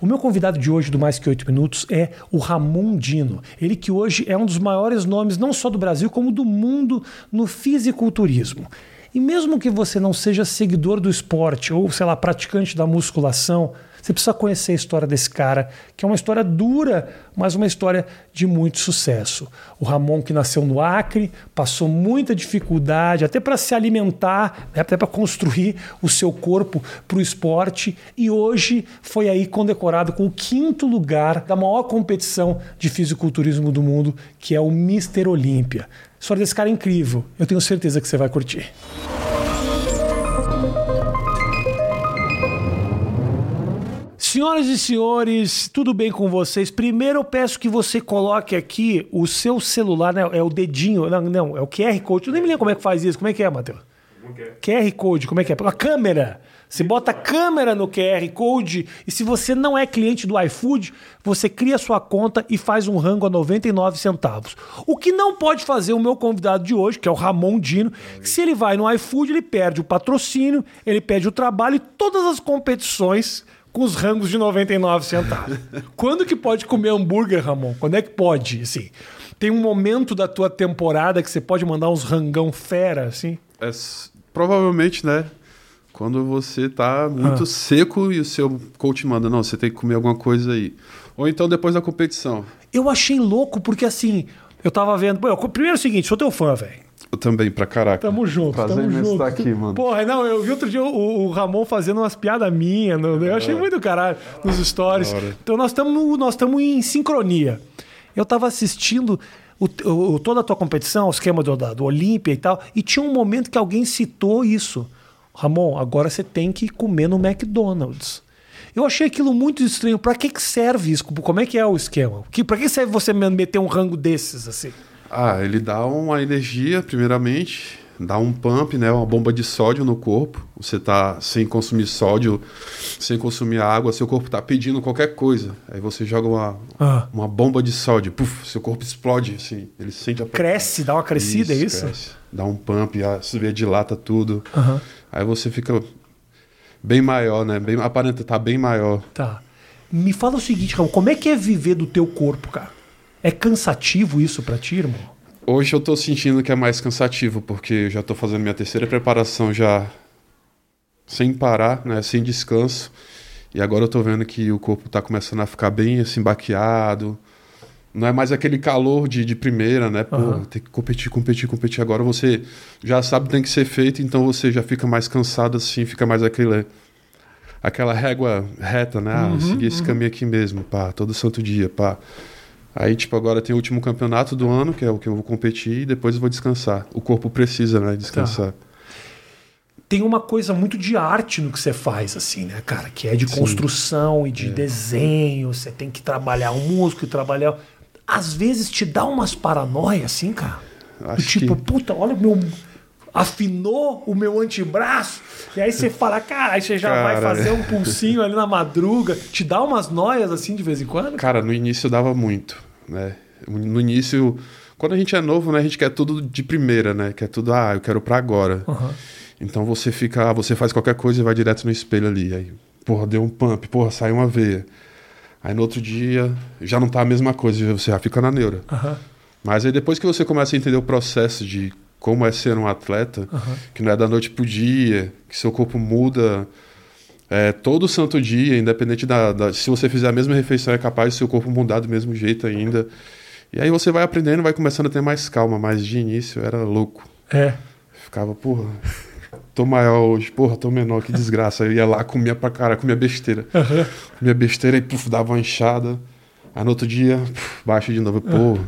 O meu convidado de hoje do Mais Que Oito Minutos é o Ramon Dino. Ele que hoje é um dos maiores nomes não só do Brasil, como do mundo no fisiculturismo. E mesmo que você não seja seguidor do esporte ou, sei lá, praticante da musculação, você precisa conhecer a história desse cara, que é uma história dura, mas uma história de muito sucesso. O Ramon, que nasceu no Acre, passou muita dificuldade, até para se alimentar, né, até para construir o seu corpo para o esporte, e hoje foi aí condecorado com o quinto lugar da maior competição de fisiculturismo do mundo, que é o Mister Olímpia. A história desse cara é incrível. Eu tenho certeza que você vai curtir. Senhoras e senhores, tudo bem com vocês? Primeiro eu peço que você coloque aqui o seu celular, né? É o dedinho, não, não, é o QR Code. Eu nem me lembro como é que faz isso. Como é que é, Matheus? QR Code, como é que é? A câmera. Você bota a câmera no QR Code e se você não é cliente do iFood, você cria sua conta e faz um rango a 99 centavos. O que não pode fazer o meu convidado de hoje, que é o Ramon Dino, que se ele vai no iFood, ele perde o patrocínio, ele perde o trabalho e todas as competições com os rangos de 99 centavos. Quando que pode comer hambúrguer, Ramon? Quando é que pode, assim? Tem um momento da tua temporada que você pode mandar uns rangão fera, assim? É, provavelmente, né? Quando você tá muito ah. seco e o seu coach manda, não, você tem que comer alguma coisa aí. Ou então depois da competição. Eu achei louco, porque assim, eu tava vendo. primeiro é o seguinte, sou teu fã, velho. Eu também, pra caraca. Tamo junto, Prazer tamo junto. estar aqui, mano. Porra, não, eu vi outro dia o, o Ramon fazendo umas piadas minhas. Eu achei muito caralho nos stories. Então nós estamos nós em sincronia. Eu tava assistindo o, o, toda a tua competição, o esquema do, do Olímpia e tal, e tinha um momento que alguém citou isso. Ramon, agora você tem que comer no McDonald's. Eu achei aquilo muito estranho. Para que, que serve isso? Como é que é o esquema? Que, para que serve você meter um rango desses assim? Ah, ele dá uma energia, primeiramente, dá um pump, né, uma bomba de sódio no corpo. Você tá sem consumir sódio, sem consumir água, seu corpo tá pedindo qualquer coisa. Aí você joga uma, ah. uma bomba de sódio, puf, seu corpo explode, assim, ele sente a Cresce, dá uma crescida, isso, é isso? Cresce. Dá um pump, a subir dilata tudo. Uhum. Aí você fica bem maior, né? Bem, aparenta estar tá bem maior. Tá. Me fala o seguinte, Raul, como é que é viver do teu corpo, cara? É cansativo isso para ti, irmão? Hoje eu tô sentindo que é mais cansativo, porque eu já tô fazendo minha terceira preparação já sem parar, né, sem descanso. E agora eu tô vendo que o corpo tá começando a ficar bem assim baqueado. Não é mais aquele calor de, de primeira, né? Pô, uhum. tem que competir, competir, competir. Agora você já sabe que tem que ser feito, então você já fica mais cansado assim, fica mais aquele aquela régua reta, né? Ah, uhum, seguir esse uhum. caminho aqui mesmo, pá, todo santo dia, pá. Aí, tipo, agora tem o último campeonato do ano, que é o que eu vou competir, e depois eu vou descansar. O corpo precisa, né, descansar. Tá. Tem uma coisa muito de arte no que você faz, assim, né, cara? Que é de Sim. construção e de é. desenho. Você tem que trabalhar o músculo e trabalhar. Às vezes te dá umas paranoias, assim, cara. Acho tipo, que... puta, olha o meu. Afinou o meu antebraço. E aí você fala, cara, aí você já cara... vai fazer um pulsinho ali na madruga. Te dá umas noias assim de vez em quando? Cara, no início dava muito né? No início, quando a gente é novo, né, a gente quer tudo de primeira, né? Quer tudo, ah, eu quero para agora. Uhum. Então você fica, você faz qualquer coisa e vai direto no espelho ali. Aí, porra, deu um pump, porra, saiu uma veia. Aí no outro dia já não tá a mesma coisa, você já fica na neura. Uhum. Mas aí depois que você começa a entender o processo de como é ser um atleta, uhum. que não é da noite pro dia, que seu corpo muda é, todo santo dia, independente da, da, Se você fizer a mesma refeição, é capaz do seu corpo mudar do mesmo jeito ainda. E aí você vai aprendendo, vai começando a ter mais calma, mas de início era louco. É. Ficava, porra, tô maior hoje, porra, tô menor, que desgraça. Eu ia lá, comia pra cara, comia besteira. Uhum. Comia besteira e puf, dava uma enxada. Aí no outro dia, puf, baixa de novo, porra. Uhum.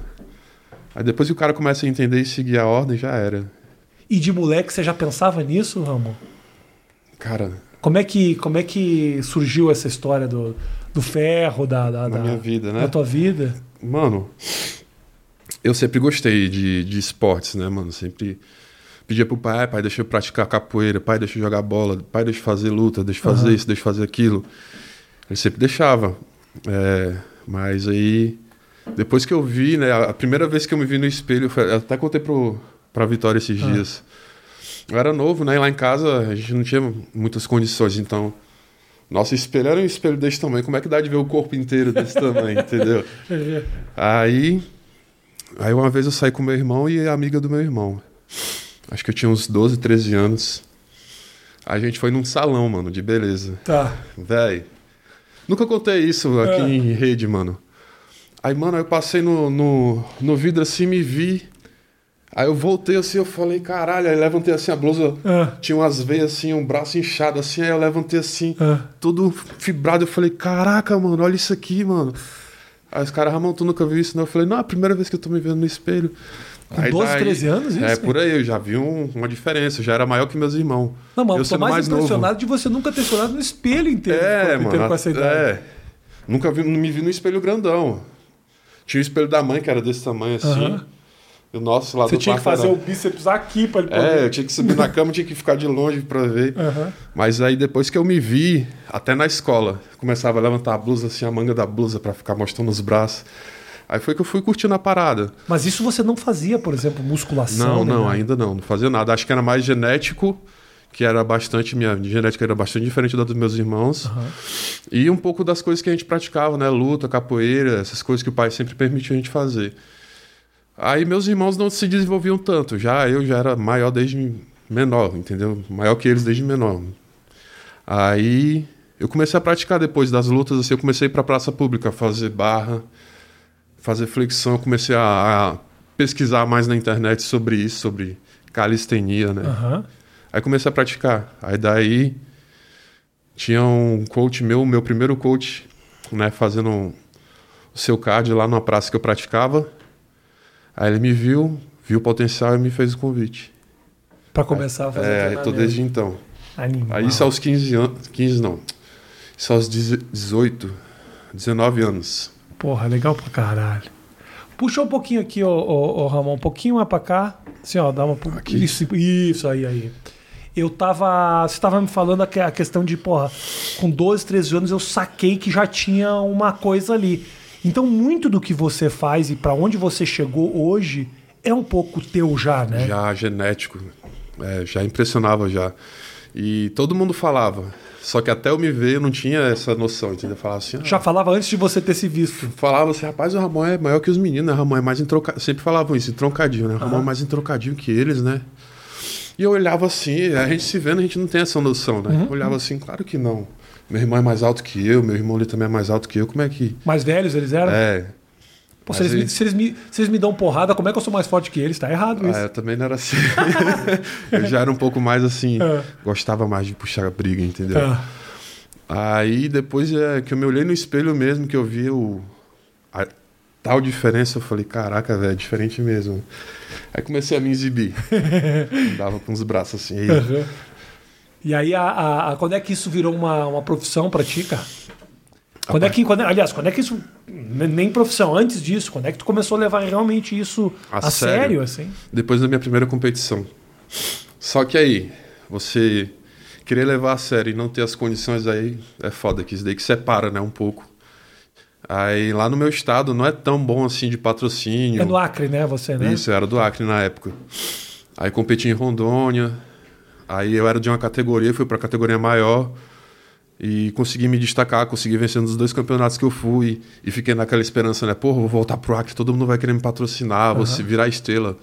Aí depois que o cara começa a entender e seguir a ordem, já era. E de moleque, você já pensava nisso, Ramon? Cara, como é que, como é que surgiu essa história do, do ferro, da, da, da minha vida, né? Da tua vida? Mano, eu sempre gostei de, de esportes, né, mano? Sempre pedia pro pai, pai, deixa eu praticar capoeira, pai, deixa eu jogar bola, pai, deixa eu fazer luta, deixa eu fazer uhum. isso, deixa eu fazer aquilo. Ele sempre deixava. É, mas aí, depois que eu vi, né, a primeira vez que eu me vi no espelho, eu até contei pro, pra Vitória esses uhum. dias. Eu era novo, né? E lá em casa a gente não tinha muitas condições, então Nossa, espelho era um espelho desse tamanho. Como é que dá de ver o corpo inteiro desse tamanho, entendeu? É. Aí, aí uma vez eu saí com meu irmão e a amiga do meu irmão. Acho que eu tinha uns 12, 13 anos. A gente foi num salão, mano, de beleza. Tá. Véi. Nunca contei isso aqui É. em rede, mano. Aí, mano, eu passei no, no, no vidro assim, me vi. Aí eu voltei assim, eu falei, caralho, aí levantei assim a blusa. Ah. Tinha umas veias assim, um braço inchado assim, aí eu levantei assim, Ah. todo fibrado. Eu falei, caraca, mano, olha isso aqui, mano. Aí os caras, Ramon, tu nunca viu isso? Não, eu falei, não, é a primeira vez que eu tô me vendo no espelho. Com 12, 13 anos, isso? É, por aí, eu já vi um- uma diferença, eu já era maior que meus irmãos. Não, mas eu tô mais, novo. impressionado de você nunca ter chorado no espelho inteiro. É, no corpo inteiro mano. com essa idade. É. Nunca vi, não me vi no espelho grandão. Tinha o espelho da mãe, que era desse tamanho assim. Aham. E o nosso lá Você do tinha que fazer era- o bíceps aqui pra ele poder. É, eu tinha que subir na cama, tinha que ficar de longe pra ver. Aham. Mas aí depois que eu me vi, até na escola, começava a levantar a blusa, assim, a manga da blusa pra ficar mostrando os braços. Aí foi que eu fui curtindo a parada. Mas isso você não fazia, por exemplo, musculação? Não, não, nada? ainda não, não fazia nada. Acho que era mais genético, que era bastante, minha genética era bastante diferente da dos meus irmãos. Aham. E um pouco das coisas que a gente praticava, né? Luta, capoeira, essas coisas que o pai sempre permitiu a gente fazer. Aí meus irmãos não se desenvolviam tanto. Já eu já era maior desde menor, entendeu? Maior que eles desde menor. Aí eu comecei a praticar depois das lutas, assim, eu comecei a ir pra praça pública fazer barra, fazer flexão, comecei a, a pesquisar mais na internet sobre isso, sobre calistenia, né? Aham. Aí comecei a praticar. Aí daí tinha um coach meu, meu primeiro coach, né, fazendo o seu card lá numa praça que eu praticava. Aí ele me viu, viu o potencial e me fez o convite. Pra começar a fazer É, tô desde então. Animal. Aí isso aos 15 anos, 15 não. Isso aos 18, 19 anos. Porra, legal pra caralho. Puxa um pouquinho aqui, ô, ô, ô, Ramon, um pouquinho mais pra cá. Assim, ó, dá uma. Aqui? Isso, isso aí, aí. Eu tava. Você tava me falando a que- a questão de, porra, com 12, 13 anos eu saquei que já tinha uma coisa ali. Então, muito do que você faz e pra onde você chegou hoje é um pouco teu já, né? Já genético. É, já impressionava já. E todo mundo falava. Só que até eu me ver eu não tinha essa noção, entendeu? Eu Falava assim, ah, Já falava antes de você ter se visto. falava assim, rapaz, o Ramon é maior que os meninos, né? O Ramon é mais entroncadinho. Sempre falavam isso, entroncadinho, né? O Ramon é mais entroncadinho que eles, né? E eu olhava assim, a gente se vendo, a gente não tem essa noção, né? Eu olhava assim, claro que não. Meu irmão é mais alto que eu, meu irmão ali também é mais alto que eu, como é que. Mais velhos eles eram? É. Pô, se, eles me, se, eles me, se eles me dão porrada, como é que eu sou mais forte que eles? Tá errado isso. Ah, eu também não era assim. eu já era um pouco mais assim, É. gostava mais de puxar a briga, entendeu? Ah. Aí depois é, que eu me olhei no espelho mesmo, que eu vi o, tal diferença, eu falei, caraca, velho, é diferente mesmo. Aí comecei a me exibir. Dava com os braços assim. Aí, Uhum. E aí, a, a- a- quando é que isso virou uma, uma profissão pra ti, cara? Quando é que, quando aliás, quando é que isso. Nem profissão, antes disso, quando é que tu começou a levar realmente isso a, A sério? sério? assim? Depois da minha primeira competição. Só que aí, você querer levar a sério e não ter as condições aí é foda, que isso daí que separa, né, um pouco. Aí lá no meu estado não é tão bom assim de patrocínio. É no Acre, né, você, né? Isso, eu era do Acre na época. Aí competi em Rondônia. Aí eu era de uma categoria, fui pra categoria maior. E consegui me destacar, consegui vencer nos dois campeonatos que eu fui. E fiquei naquela esperança, né? Porra, vou voltar pro Acre, todo mundo vai querer me patrocinar, vou se virar estrela.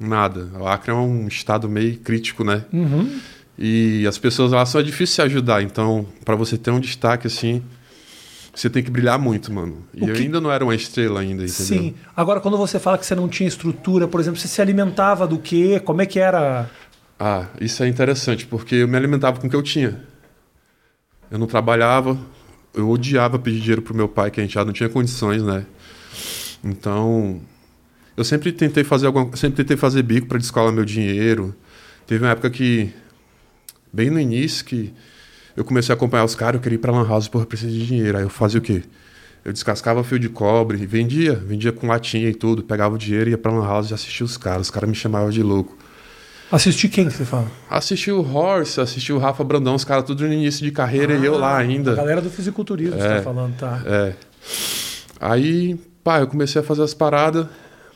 Nada. O Acre é um estado meio crítico, né? Uhum. E as pessoas lá são difíceis de ajudar. Então, pra você ter um destaque assim, você tem que brilhar muito, mano. E O eu que- ainda não era uma estrela ainda, entendeu? Sim. Agora, quando você fala que você não tinha estrutura, por exemplo, você se alimentava do quê? Como é que era? Ah, isso é interessante, porque eu me alimentava com o que eu tinha. Eu não trabalhava, eu odiava pedir dinheiro pro meu pai, que a gente já não tinha condições, né? Então, eu sempre tentei fazer alguma, sempre tentei fazer bico para descolar meu dinheiro. Teve uma época que bem no início que eu comecei a acompanhar os caras, eu queria ir pra Lan House, porra, eu preciso de dinheiro. Aí eu fazia o quê? Eu descascava fio de cobre, e vendia, vendia com latinha e tudo, pegava o dinheiro, ia pra Lan House e assistia os caras. Os caras me chamavam de louco. Assistir quem que você fala? Assisti o Horse, assisti o Rafa Brandão, os caras tudo no início de carreira e eu lá A ainda. galera do fisiculturismo, você É. tá falando, tá? É. Aí, pá, eu comecei a fazer as paradas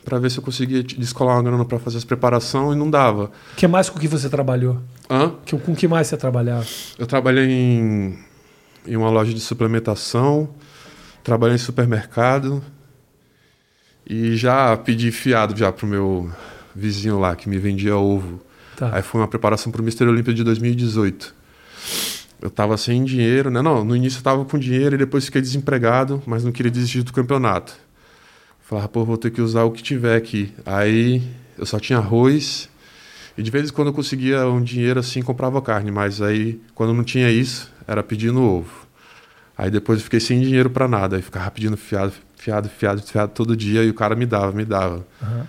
pra ver se eu conseguia descolar uma grana pra fazer as preparações e não dava. O que mais com que você trabalhou? Hã? Que- Com que mais você trabalhava? Eu trabalhei em em uma loja de suplementação, trabalhei em supermercado e já pedi fiado já pro meu vizinho lá que me vendia ovo. Tá. Aí foi uma preparação pro Mr. Olímpia de 2018. Eu tava sem dinheiro, né? Não, no início eu tava com dinheiro e depois fiquei desempregado, mas não queria desistir do campeonato. Falava, pô, vou ter que usar o que tiver aqui. Aí eu só tinha arroz e de vez em quando eu conseguia um dinheiro assim, comprava carne, mas aí quando não tinha isso, era pedindo ovo. Aí depois eu fiquei sem dinheiro para nada, aí ficava pedindo fiado, fiado, fiado, fiado todo dia e o cara me dava, me dava. Aham.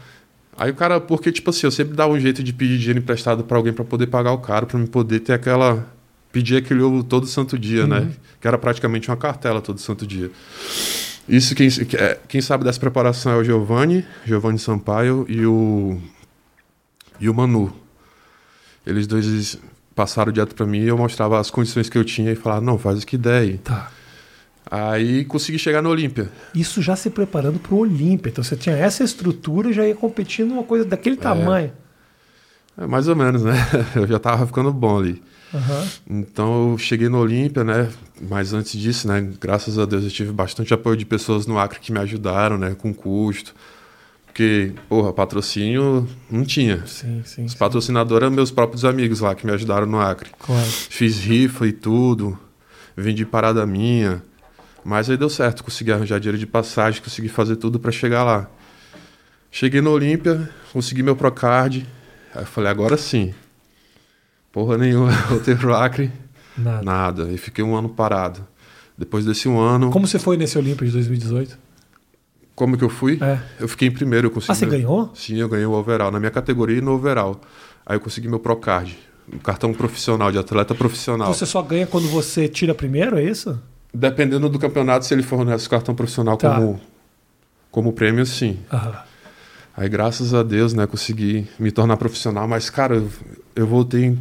Aí o cara, porque tipo assim, eu sempre dava um jeito de pedir dinheiro emprestado para alguém para poder pagar o cara, para me poder ter aquela pedir aquele ovo todo santo dia, né? Que era praticamente uma cartela todo santo dia. Isso quem, que- é, quem sabe dessa preparação é o Giovanni, Giovanni Sampaio e o e o Manu. Eles dois passaram direto para mim e eu mostrava as condições que eu tinha e falava, não, faz o que der aí. Tá. Aí consegui chegar no Olímpia. Isso já se preparando pro Olímpia. Então você tinha essa estrutura e já ia competindo numa coisa daquele tamanho. É, mais ou menos, né? Eu já tava ficando bom ali. Aham. Então eu cheguei no Olímpia, né? Mas antes disso, né? Graças a Deus eu tive bastante apoio de pessoas no Acre que me ajudaram, né? Com custo. Porque, porra, patrocínio não tinha. Sim, sim. Os patrocinadores eram meus próprios amigos lá que me ajudaram no Acre. Claro. Fiz rifa e tudo. Vendi parada minha. Mas aí deu certo. Consegui arranjar dinheiro de passagem, consegui fazer tudo pra chegar lá. Cheguei no Olímpia, consegui meu Procard. Aí eu falei, agora sim. Porra nenhuma, voltei pro Acre. Nada. Nada. E fiquei um ano parado. Depois desse um ano, como, Como você foi nesse Olímpia de 2018? que eu fui? É. Eu fiquei em primeiro. Eu consegui Ah, você meu- ganhou? Sim, eu ganhei o overall. Na minha categoria e no overall. Aí eu consegui meu Procard. Um cartão profissional, de atleta profissional. Você só ganha quando você tira primeiro, é isso? Dependendo do campeonato, se ele fornece o cartão profissional Tá. como, como prêmio, sim. Aham. Aí, graças a Deus, né, consegui me tornar profissional. Mas, cara, eu, eu voltei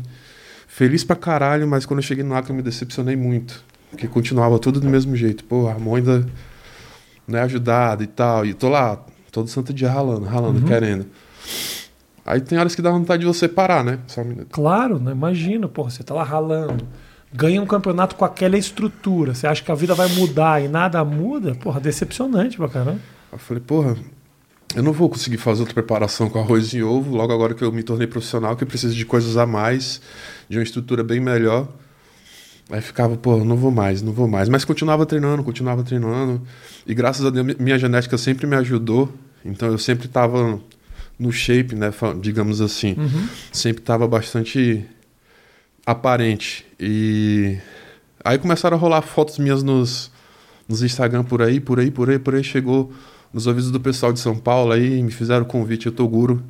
feliz pra caralho, mas quando eu cheguei no Acre eu me decepcionei muito. Porque continuava tudo do mesmo jeito. Pô, a mão ainda não é ajudada e tal. E tô lá, todo santo dia ralando, ralando, querendo. Aí tem horas que dá vontade de você parar, né? Só um minuto. Claro, não imagina, porra, você tá lá ralando. Ganha um campeonato com aquela estrutura. Você acha que a vida vai mudar e nada muda? Porra, decepcionante pra caramba. Eu falei, porra, eu não vou conseguir fazer outra preparação com arroz e ovo, logo agora que eu me tornei profissional, que eu preciso de coisas a mais, de uma estrutura bem melhor. Aí ficava, pô, não vou mais, não vou mais. Mas continuava treinando, continuava treinando. E graças a Deus, mi- minha genética sempre me ajudou. Então eu sempre tava no shape, né, digamos assim. Sempre tava bastante aparente. E aí começaram a rolar fotos minhas nos, nos Instagram por aí, por aí, por aí, por aí. Chegou nos ouvidos do pessoal de São Paulo aí, me fizeram o convite, o Toguro.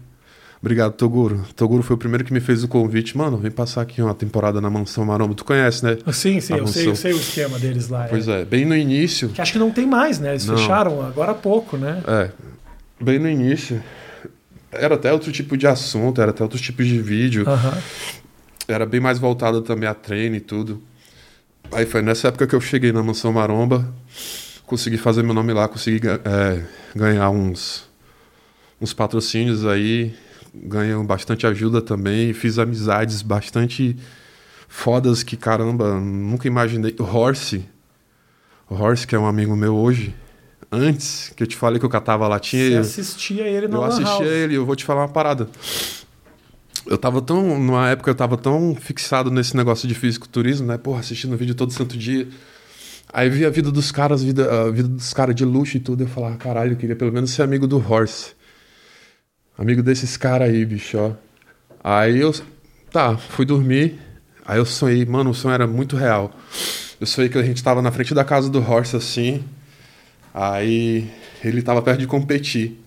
Obrigado, Toguro. Toguro foi o primeiro que me fez o convite. Mano, vem passar aqui uma temporada na Mansão Maromba. Tu conhece, né? Sim, sim, eu sei, eu sei o esquema deles lá. Pois é, bem no início. Que acho que não tem mais, né? Eles Não. fecharam agora há pouco, né? É, bem no início. Era até outro tipo de assunto, era até outros tipos de vídeo. Era bem mais voltado também a treino e tudo. Aí foi nessa época que eu cheguei na Mansão Maromba, consegui fazer meu nome lá, consegui é, ganhar uns, uns patrocínios aí, ganhei bastante ajuda também, fiz amizades bastante fodas que, caramba, nunca imaginei. O Horse, o Horse, que é um amigo meu hoje, antes que eu te falei que eu catava latinha, Você assistia ele na eu assistia House. ele, eu vou te falar uma parada. Eu tava tão, numa época eu tava tão fixado nesse negócio de fisiculturismo, né? Porra, assistindo vídeo todo santo dia. Aí vi a vida dos caras, vida, a vida dos caras de luxo e tudo, eu falava, caralho, eu queria pelo menos ser amigo do Horse. Amigo desses caras aí, bicho, ó. Aí eu, tá, fui dormir, aí eu sonhei, mano, o sonho era muito real. Eu sonhei que a gente tava na frente da casa do Horse, assim, aí ele tava perto de competir.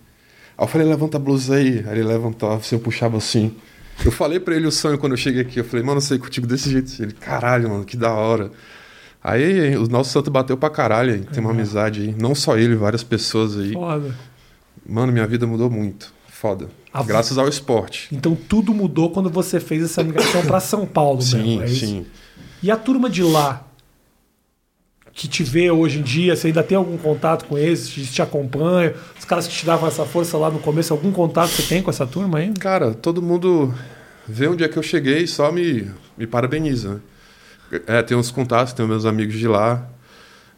Aí eu falei, levanta a blusa aí. Aí ele levantava, assim, eu puxava assim. Eu falei pra ele o sonho quando eu cheguei aqui. Eu falei, mano, eu sei contigo desse jeito. Ele, caralho, mano, que da hora. Aí o nosso santo bateu pra caralho, tem uma amizade aí. Não só ele, várias pessoas aí. Foda. Mano, minha vida mudou muito. Foda. A- Graças ao esporte. Então tudo mudou quando você fez essa migração pra São Paulo Sim, mesmo, é isso? sim. E a turma de lá, que te vê hoje em dia, você ainda tem algum contato com eles? Te, te acompanham? Os caras que te davam essa força lá no começo, algum contato você tem com essa turma ainda? Cara, todo mundo vê onde é que eu cheguei e só me, me parabeniza. né? É, tenho uns contatos, tenho meus amigos de lá,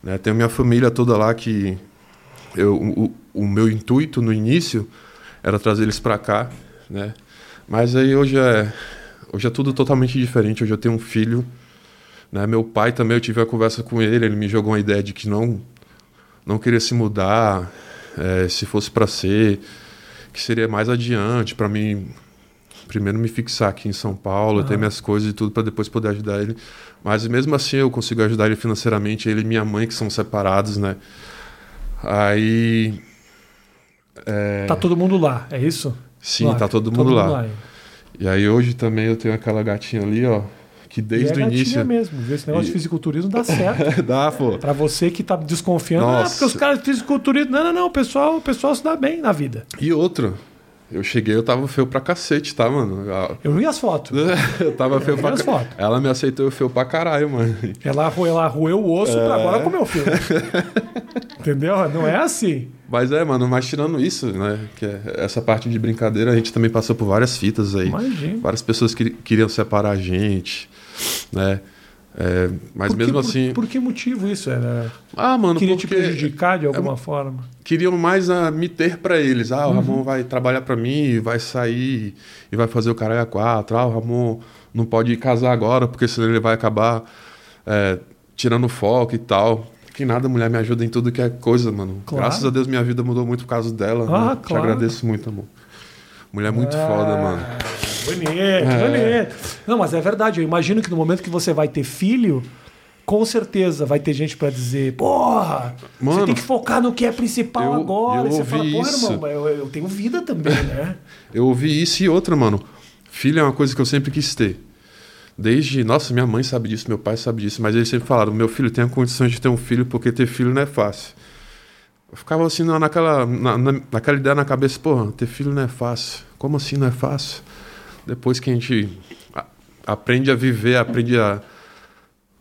né? Tenho minha família toda lá que eu, o, o meu intuito no início era trazer eles para cá, né? Mas aí hoje é hoje é tudo totalmente diferente. Hoje eu tenho um filho, né? Meu pai também eu tive uma conversa com ele, ele me jogou uma ideia de que não não queria se mudar, é, se fosse para ser, que seria mais adiante para mim primeiro me fixar aqui em São Paulo, ter minhas coisas e tudo para depois poder ajudar ele. Mas mesmo assim eu consigo ajudar ele financeiramente, ele e minha mãe que são separados, né? Aí é... Tá todo mundo lá, é isso? Sim, lá, tá todo mundo, todo lá. lá. E aí hoje também eu tenho aquela gatinha ali, ó, que desde e é o início. mesmo, esse negócio e... de fisiculturismo dá certo. dá, pô. Pra você que tá desconfiando, Nossa. ah, porque os caras de fisiculturismo. Não, não, não, o pessoal, o pessoal se dá bem na vida. E outro, eu cheguei, eu tava feio pra cacete, tá, mano? Eu vi as fotos. eu tava feio eu pra caralho. Ela me aceitou feio pra caralho, mano. Ela, ela roeu o osso é... pra agora comer o filho. Entendeu? Não é assim. Mas é, mano, mas tirando isso, né? Que é essa parte de brincadeira, a gente também passou por várias fitas aí. Imagina. Várias pessoas que queriam separar a gente, né? É, mas que, mesmo assim. Por, por, que motivo isso era? Ah, mano, queria te prejudicar de é alguma é, forma? Queriam mais me ter para eles. Ah, o uhum. Ramon vai trabalhar para mim, vai sair e vai fazer o caralho a quatro. Ah, o Ramon não pode casar agora porque senão ele vai acabar é, tirando foco e tal. Que nada, mulher me ajuda em tudo que é coisa, mano. Claro. Graças a Deus minha vida mudou muito por causa dela. Ah, né? claro. Te agradeço muito, amor. Mulher muito ah. foda, mano. Bonito, é. bonito. Não, mas é verdade. Eu imagino que no momento que você vai ter filho, com certeza vai ter gente para dizer, porra, Mano, você tem que focar no que é principal eu, agora. Eu você fala, porra, isso. irmão, eu, eu tenho vida também, né? eu ouvi isso e outra, mano. Filho é uma coisa que eu sempre quis ter. Desde, nossa, minha mãe sabe disso, meu pai sabe disso, mas eles sempre falaram: meu filho tem a condição de ter um filho porque ter filho não é fácil. Eu ficava assim naquela, na, naquela ideia na cabeça: porra, ter filho não é fácil. Como assim não é fácil? Depois que a gente aprende a viver, aprende a.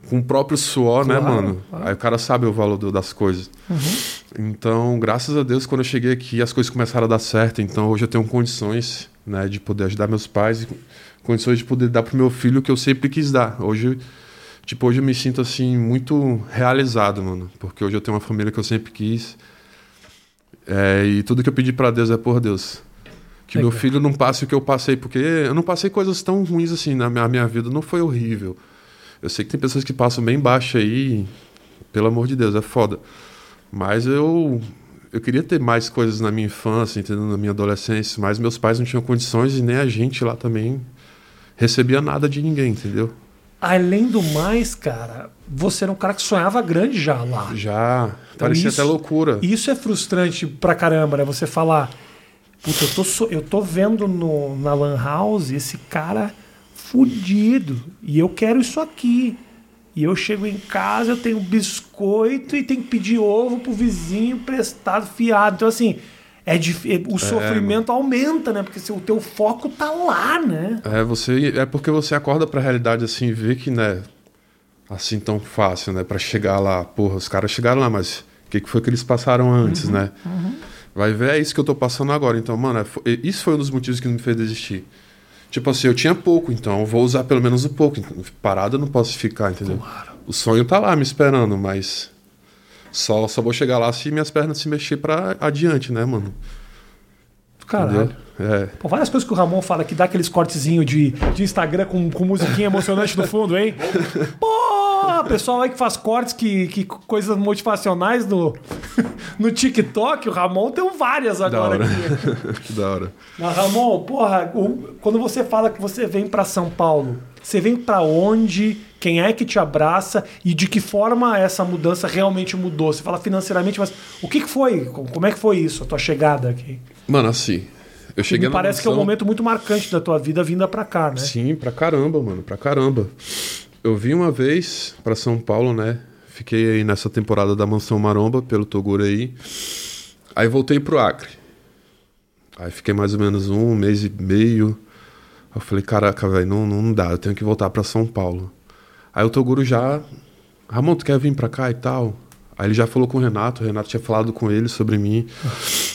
com o próprio suor, né, claro, né, mano? Claro. Aí o cara sabe o valor do, das coisas. Uhum. Então, graças a Deus, quando eu cheguei aqui, as coisas começaram a dar certo. Então, hoje eu tenho condições, né, de poder ajudar meus pais condições de poder dar pro meu filho o que eu sempre quis dar. Hoje. Tipo, hoje eu me sinto assim muito realizado, mano, porque hoje eu tenho uma família que eu sempre quis. É, e tudo que eu pedi para Deus é por Deus. Que Legal. meu filho não passe o que eu passei, porque eu não passei coisas tão ruins assim na minha, minha vida, não foi horrível. Eu sei que tem pessoas que passam bem baixo aí, pelo amor de Deus, é foda. Mas eu eu queria ter mais coisas na minha infância, entendeu? na minha adolescência, mas meus pais não tinham condições e nem a gente lá também recebia nada de ninguém, entendeu? Além do mais, cara, você era um cara que sonhava grande já lá. Já, então parecia isso, até loucura. Isso é frustrante pra caramba, né? Você falar, Puta, eu tô, eu tô vendo no, na Lan House esse cara fudido. E eu quero isso aqui. E eu chego em casa, eu tenho biscoito e tenho que pedir ovo pro vizinho prestado fiado. Então, assim, é, o é, sofrimento aumenta, né? Porque o teu foco tá lá, né? É, você, é porque você acorda pra realidade assim e vê que, né, assim tão fácil, né? Pra chegar lá. Porra, os caras chegaram lá, mas o que, que foi que eles passaram antes, uhum, né? Uhum. Vai ver, é isso que eu tô passando agora. Então, mano, é, isso foi um dos motivos que me fez desistir. Tipo assim, eu tinha pouco, então eu vou usar pelo menos o pouco. Parado eu não posso ficar, entendeu? Claro. O sonho tá lá me esperando, mas só, só vou chegar lá se minhas pernas se mexer para adiante, né, mano? Caralho. É. Pô, várias coisas que o Ramon fala que dá aqueles cortezinhos de, de Instagram com, com musiquinha emocionante no fundo, hein? Pô, pessoal aí que faz cortes, que, que coisas motivacionais no, no TikTok, o Ramon tem várias agora da aqui. que da hora. Mas, Ramon, porra, o, quando você fala que você vem para São Paulo, você vem para onde? Quem é que te abraça e de que forma essa mudança realmente mudou? Você fala financeiramente, mas o que, que foi? Como é que foi isso, a tua chegada aqui? Mano, assim, eu cheguei me parece que é um momento muito marcante da tua vida vinda para cá, né? Sim, pra caramba, mano, pra caramba. Eu vim uma vez para São Paulo, né? Fiquei aí nessa temporada da Mansão Maromba, pelo Toguro aí. Aí voltei pro Acre. Aí fiquei mais ou menos um mês e meio. Eu falei, caraca, velho, não, não dá, eu tenho que voltar para São Paulo. Aí o Toguro já. Ramon, tu quer vir pra cá e tal? Aí ele já falou com o Renato, o Renato tinha falado com ele sobre mim.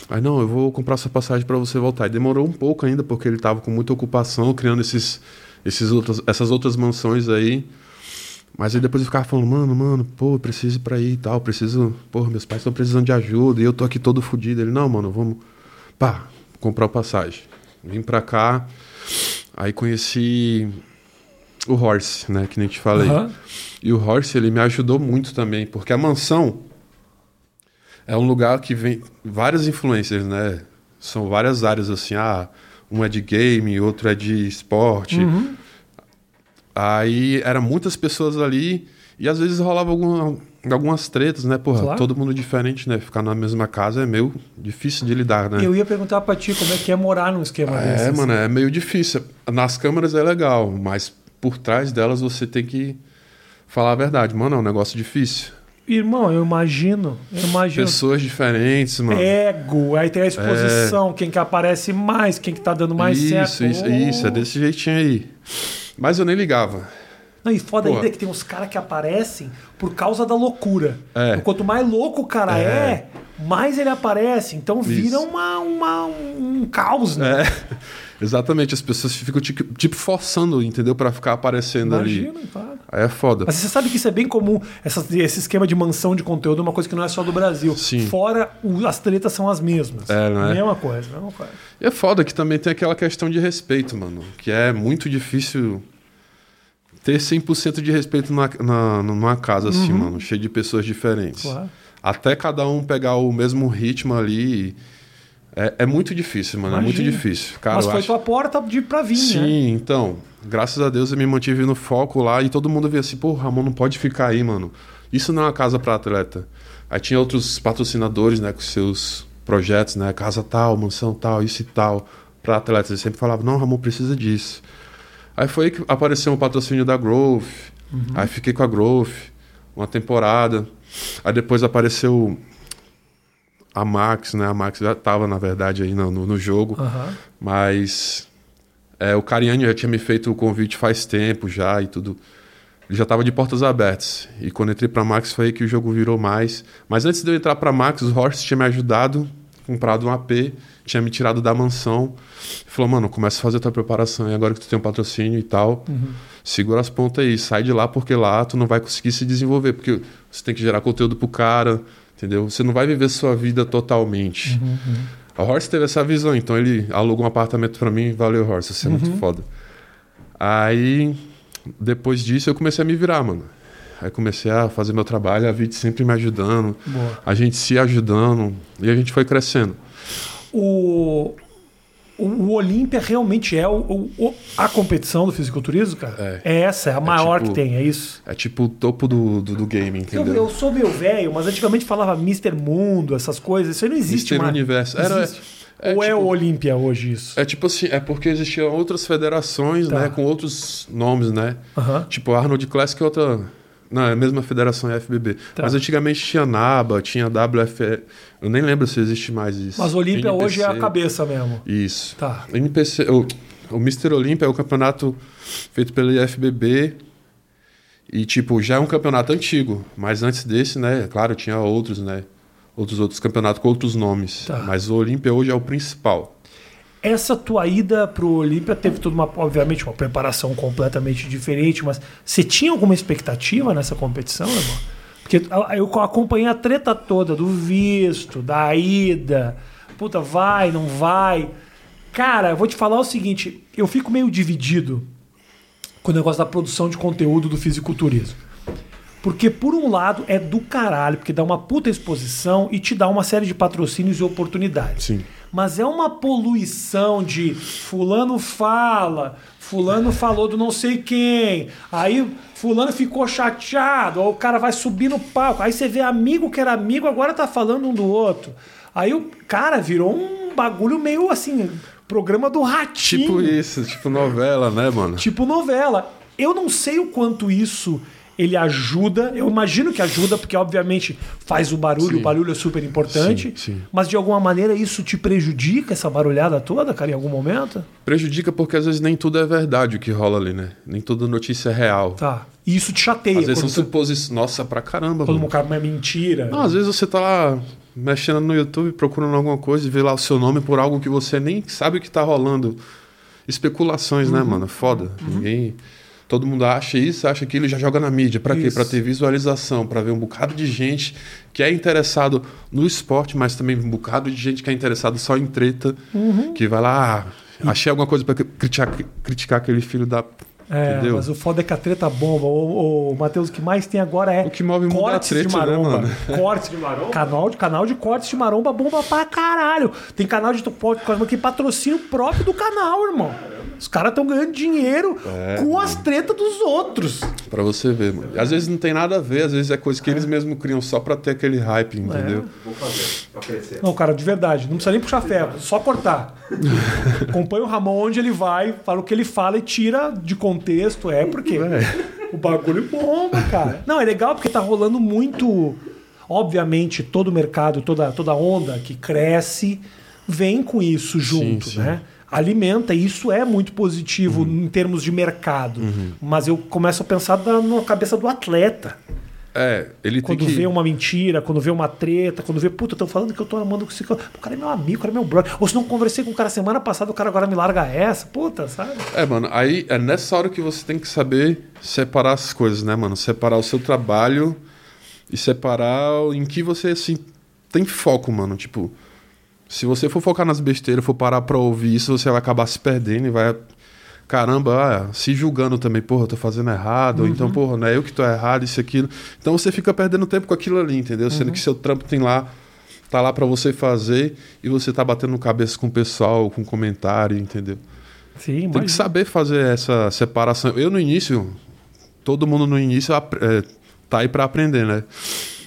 Aí, não, eu vou comprar essa passagem para você voltar. E demorou um pouco ainda, porque ele tava com muita ocupação, criando esses, esses outros, essas outras mansões aí. Mas aí depois eu ficava falando, mano, mano, pô, preciso ir pra aí e tal, preciso. Porra, meus pais estão precisando de ajuda e eu tô aqui todo fodido. Ele, não, mano, vamos. Pá, comprar passagem. Vim pra cá, aí conheci o Horse, né, que nem te falei. Aham. E o Horse, ele me ajudou muito também, porque a mansão é um lugar que vem várias influências, né? São várias áreas assim, ah, um é de game, outro é de esporte. Uhum. Aí eram muitas pessoas ali e às vezes rolava alguma, algumas tretas, né? Porra, Claro. todo mundo diferente, né? Ficar na mesma casa é meio difícil de lidar, né? Eu ia perguntar pra ti como é que é morar num esquema desse. É, assim. mano, é meio difícil. Nas câmeras é legal, mas por trás delas você tem que falar a verdade. Mano, é um negócio difícil. Irmão, eu imagino. Eu imagino. Pessoas diferentes, mano. Ego, aí tem a exposição, quem que aparece mais, quem que tá dando mais isso, certo. isso, isso, é desse jeitinho aí. Mas eu nem ligava. Não, e foda Pô. ainda é que tem uns caras que aparecem por causa da loucura. É. Então, Quanto mais louco o cara é, É. mais ele aparece. Então vira Isso. uma, uma, um caos, né? É, exatamente, as pessoas ficam tipo, tipo forçando, entendeu? Pra ficar aparecendo ali. Imagina, claro. Aí é foda. Mas você sabe que isso é bem comum, essa- esse esquema de mansão de conteúdo é uma coisa que não é só do Brasil. Sim. Fora, o- as tretas são as mesmas. É, não é? Mesma coisa, mesma coisa. E é foda que também tem aquela questão de respeito, mano. Que é muito difícil ter 100% de respeito na, na, numa casa assim, mano. Cheio de pessoas diferentes. Uhum. Claro. Até cada um pegar o mesmo ritmo ali. É, é muito difícil, mano. É muito Imagina. difícil. Cara, Mas foi acho... tua porta de pra vir, Sim, né? então, graças a Deus eu me mantive no foco lá e todo mundo via assim, pô, Ramon não pode ficar aí, mano. Isso não é uma casa para atleta. Aí tinha outros patrocinadores, né, com seus projetos, né, casa tal, mansão tal, isso e tal, para atletas. Eles sempre falavam, não, Ramon precisa disso. Aí foi que apareceu um patrocínio da Growth. Aí fiquei com a Growth uma temporada. Aí depois apareceu a Max, né? A Max já tava, na verdade, aí no, no, jogo. Aham. Mas é, o Cariani já tinha me feito o convite faz tempo já e tudo. Ele já estava de portas abertas. E quando entrei pra Max foi aí que o jogo virou mais. Mas antes de eu entrar pra Max, o Horst tinha me ajudado, comprado um AP, tinha me tirado da mansão. Falou, mano, começa a fazer a tua preparação aí agora que tu tem um patrocínio e tal. Segura as pontas aí, sai de lá porque lá tu não vai conseguir se desenvolver. Porque você tem que gerar conteúdo pro cara, entendeu? Você não vai viver sua vida totalmente. A Horst teve essa visão, então ele alugou um apartamento pra mim, valeu Horst, você é muito foda. Aí, depois disso, eu comecei a me virar, mano. Aí comecei a fazer meu trabalho, a Vit sempre me ajudando, Boa. a gente se ajudando, e a gente foi crescendo. O, o, o Olímpia realmente é o, o- a competição do fisiculturismo, cara? É. essa, é a maior tipo- que tem, é isso? É tipo o topo do, do, do game, Eu, entendeu? eu sou meio velho, mas antigamente falava Mr. Mundo, essas coisas. Isso aí não existe Mr. mais. Universo. Era- Existe. é Ou é tipo- o Olímpia hoje isso? É tipo assim, é porque existiam outras federações, Tá. né, com outros nomes, né? Aham. Tipo, Arnold Classic é outra. Não, é a mesma federação é FBB. Tá. Mas antigamente tinha NABA, tinha WF. Eu nem lembro se existe mais isso. Mas o Olímpia NPC. hoje é a cabeça mesmo. Isso. Tá. NPC, o, o Mr. Olímpia é o campeonato feito pela IFBB. E, tipo, já é um campeonato antigo. Mas antes desse, né? Claro, tinha outros, né? Outros outros campeonatos com outros nomes. Tá. Mas o Olímpia hoje é o principal. Essa tua ida pro Olímpia teve toda uma, obviamente, uma preparação completamente diferente, mas você tinha alguma expectativa nessa competição, irmão? Porque eu acompanhei a treta toda do visto, da ida, puta, vai, não vai. Cara, eu vou te falar o seguinte, eu fico meio dividido com o negócio da produção de conteúdo do fisiculturismo. Porque, por um lado, é do caralho, porque dá uma puta exposição e te dá uma série de patrocínios e oportunidades. Sim. Mas é uma poluição de fulano fala, fulano falou do não sei quem, aí fulano ficou chateado, o cara vai subir no palco, aí você vê amigo que era amigo, agora tá falando um do outro. Aí o cara virou um bagulho meio assim, programa do ratinho. Tipo isso, tipo novela, né, mano? Tipo novela. Eu não sei o quanto isso ele ajuda. Eu imagino que ajuda, porque obviamente faz o barulho, Sim. o barulho é super importante. Sim, sim. Mas de alguma maneira isso te prejudica, essa barulhada toda, cara, em algum momento? Prejudica porque às vezes nem tudo é verdade o que rola ali, né? Nem toda notícia é real. Tá. E isso te chateia. Às vezes são tu- suposições. Nossa, pra caramba, quando mano. um cara é mentira. Não, às vezes você tá lá mexendo no YouTube, procurando alguma coisa e vê lá o seu nome por algo que você nem sabe o que tá rolando. Especulações, Uhum. né, mano? Foda. Ninguém. Todo mundo acha isso, acha aquilo e já joga na mídia. Para quê? Para ter visualização, para ver um bocado de gente que é interessado no esporte, mas também um bocado de gente que é interessado só em treta, Uhum. que vai lá, ah, achei alguma coisa para criticar, criticar aquele filho da. É, entendeu? mas o foda é que a treta bomba. O, o Matheus, o que mais tem agora é. O que move o mundo é a cortes de treta, né, maromba. mano? Cortes de maromba. Canal de, canal de cortes de maromba bomba pra caralho. Tem canal de cortes que patrocina o próprio do canal, irmão. Os caras estão ganhando dinheiro É, com as tretas dos outros. Pra você ver, mano. Às vezes não tem nada a ver, às vezes é coisa que eles mesmos criam só pra ter aquele hype, entendeu? Vou fazer, pra crescer. Não, cara, de verdade, não precisa nem puxar ferro, só cortar. Acompanha o Ramon onde ele vai, fala o que ele fala e tira de contexto, é porque o bagulho bomba, cara. Não, é legal porque tá rolando muito. Obviamente, todo o mercado, toda, toda onda que cresce, vem com isso junto, sim. né? Alimenta, e isso é muito positivo em termos de mercado. Mas eu começo a pensar da- na cabeça do atleta. É, ele Quando tem que. vê uma mentira, quando vê uma treta, quando vê, puta, estão falando que eu tô amando com esse cara. O cara é meu amigo, o cara é meu brother. Ou se não conversei com o cara semana passada, o cara agora me larga essa. Puta, sabe? É, mano, aí é nessa hora que você tem que saber separar as coisas, né, mano? Separar o seu trabalho e separar em que você, assim, tem foco, mano. Tipo, se você for focar nas besteiras, for parar pra ouvir isso, você vai acabar se perdendo e vai. Caramba, ah, se julgando também, porra, eu tô fazendo errado, ou então, porra, não é eu que tô errado, isso aquilo. Então você fica perdendo tempo com aquilo ali, entendeu? Sendo que seu trampo tem lá, tá lá pra você fazer e você tá batendo cabeça com o pessoal, com comentário, entendeu? Sim, Tem que saber fazer essa separação. Eu no início, todo mundo no início é, tá aí pra aprender, né?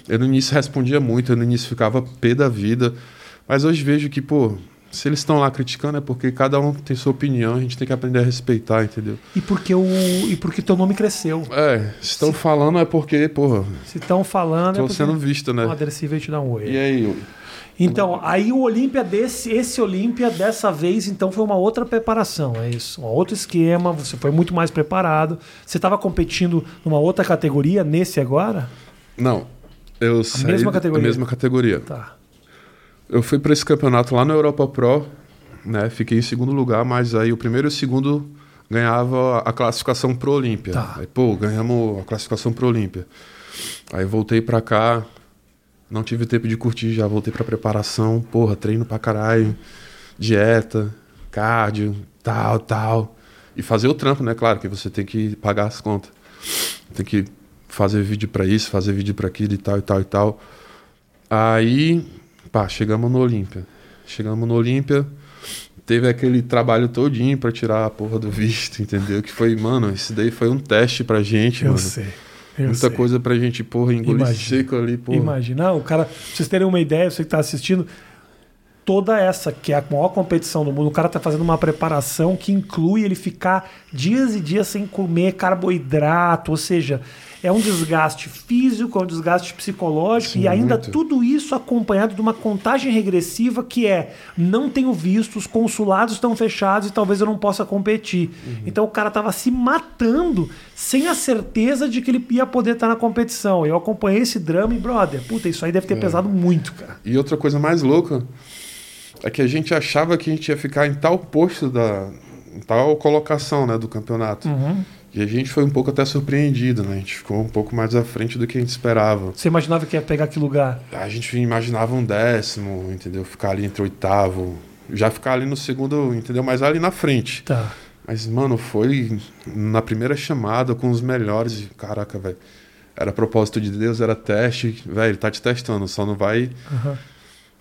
Eu no início respondia muito, eu no início ficava pé da vida. Mas hoje vejo que, pô, se eles estão lá criticando é porque cada um tem sua opinião, a gente tem que aprender a respeitar, entendeu? E porque, o, e porque teu nome cresceu. É, se estão falando é porque, porra, Se estão falando, é tô porque sendo visto, o né? Veio te dar um oi. E aí, Então, aí o Olímpia desse, esse Olímpia dessa vez, então foi uma outra preparação, é isso, um outro esquema. Você foi muito mais preparado. Você estava competindo numa outra categoria nesse agora? não, eu saí mesma categoria? A mesma categoria. Tá. Eu fui para esse campeonato lá na Europa Pro, né? Fiquei em segundo lugar, mas aí o primeiro e o segundo ganhava a classificação pro Olímpia. Tá. Aí, pô, ganhamos a classificação pro Olímpia. Aí voltei pra cá, não tive tempo de curtir, já voltei pra preparação, porra, treino pra caralho, dieta, cardio, tal, tal. E fazer o trampo, né? Claro que você tem que pagar as contas. Tem que fazer vídeo pra isso, fazer vídeo pra aquilo e tal, e tal, e tal. Aí, pá, chegamos no Olímpia. Chegamos no Olímpia, teve aquele trabalho todinho pra tirar a porra do visto, entendeu? Que foi, mano, isso daí foi um teste pra gente, Eu mano. sei. Eu Muita sei. coisa pra gente, porra, engolir Imagina. seco ali, porra. Imagina, o cara, pra vocês terem uma ideia, você que está assistindo, toda essa, que é a maior competição do mundo, o cara tá fazendo uma preparação que inclui ele ficar dias e dias sem comer carboidrato, ou seja, é um desgaste físico, é um desgaste psicológico Sim, e ainda muito. tudo isso acompanhado de uma contagem regressiva que é não tenho visto, os consulados estão fechados e talvez eu não possa competir. Uhum. Então o cara tava se matando sem a certeza de que ele ia poder estar na competição. Eu acompanhei esse drama e, brother, puta, isso aí deve É. ter pesado muito, cara. E outra coisa mais louca é que a gente achava que a gente ia ficar em tal posto da. em tal colocação, né, do campeonato. Uhum. E a gente foi um pouco até surpreendido, né? A gente ficou um pouco mais à frente do que a gente esperava. Você imaginava que ia pegar que lugar? A gente imaginava um décimo, entendeu? Ficar ali entre oitavo. Já ficar ali no segundo, entendeu? Mas ali na frente. Tá. Mas, mano, foi na primeira chamada com os melhores. Caraca, velho. Era propósito de Deus, era teste. Velho, ele tá te testando, só não vai Uhum.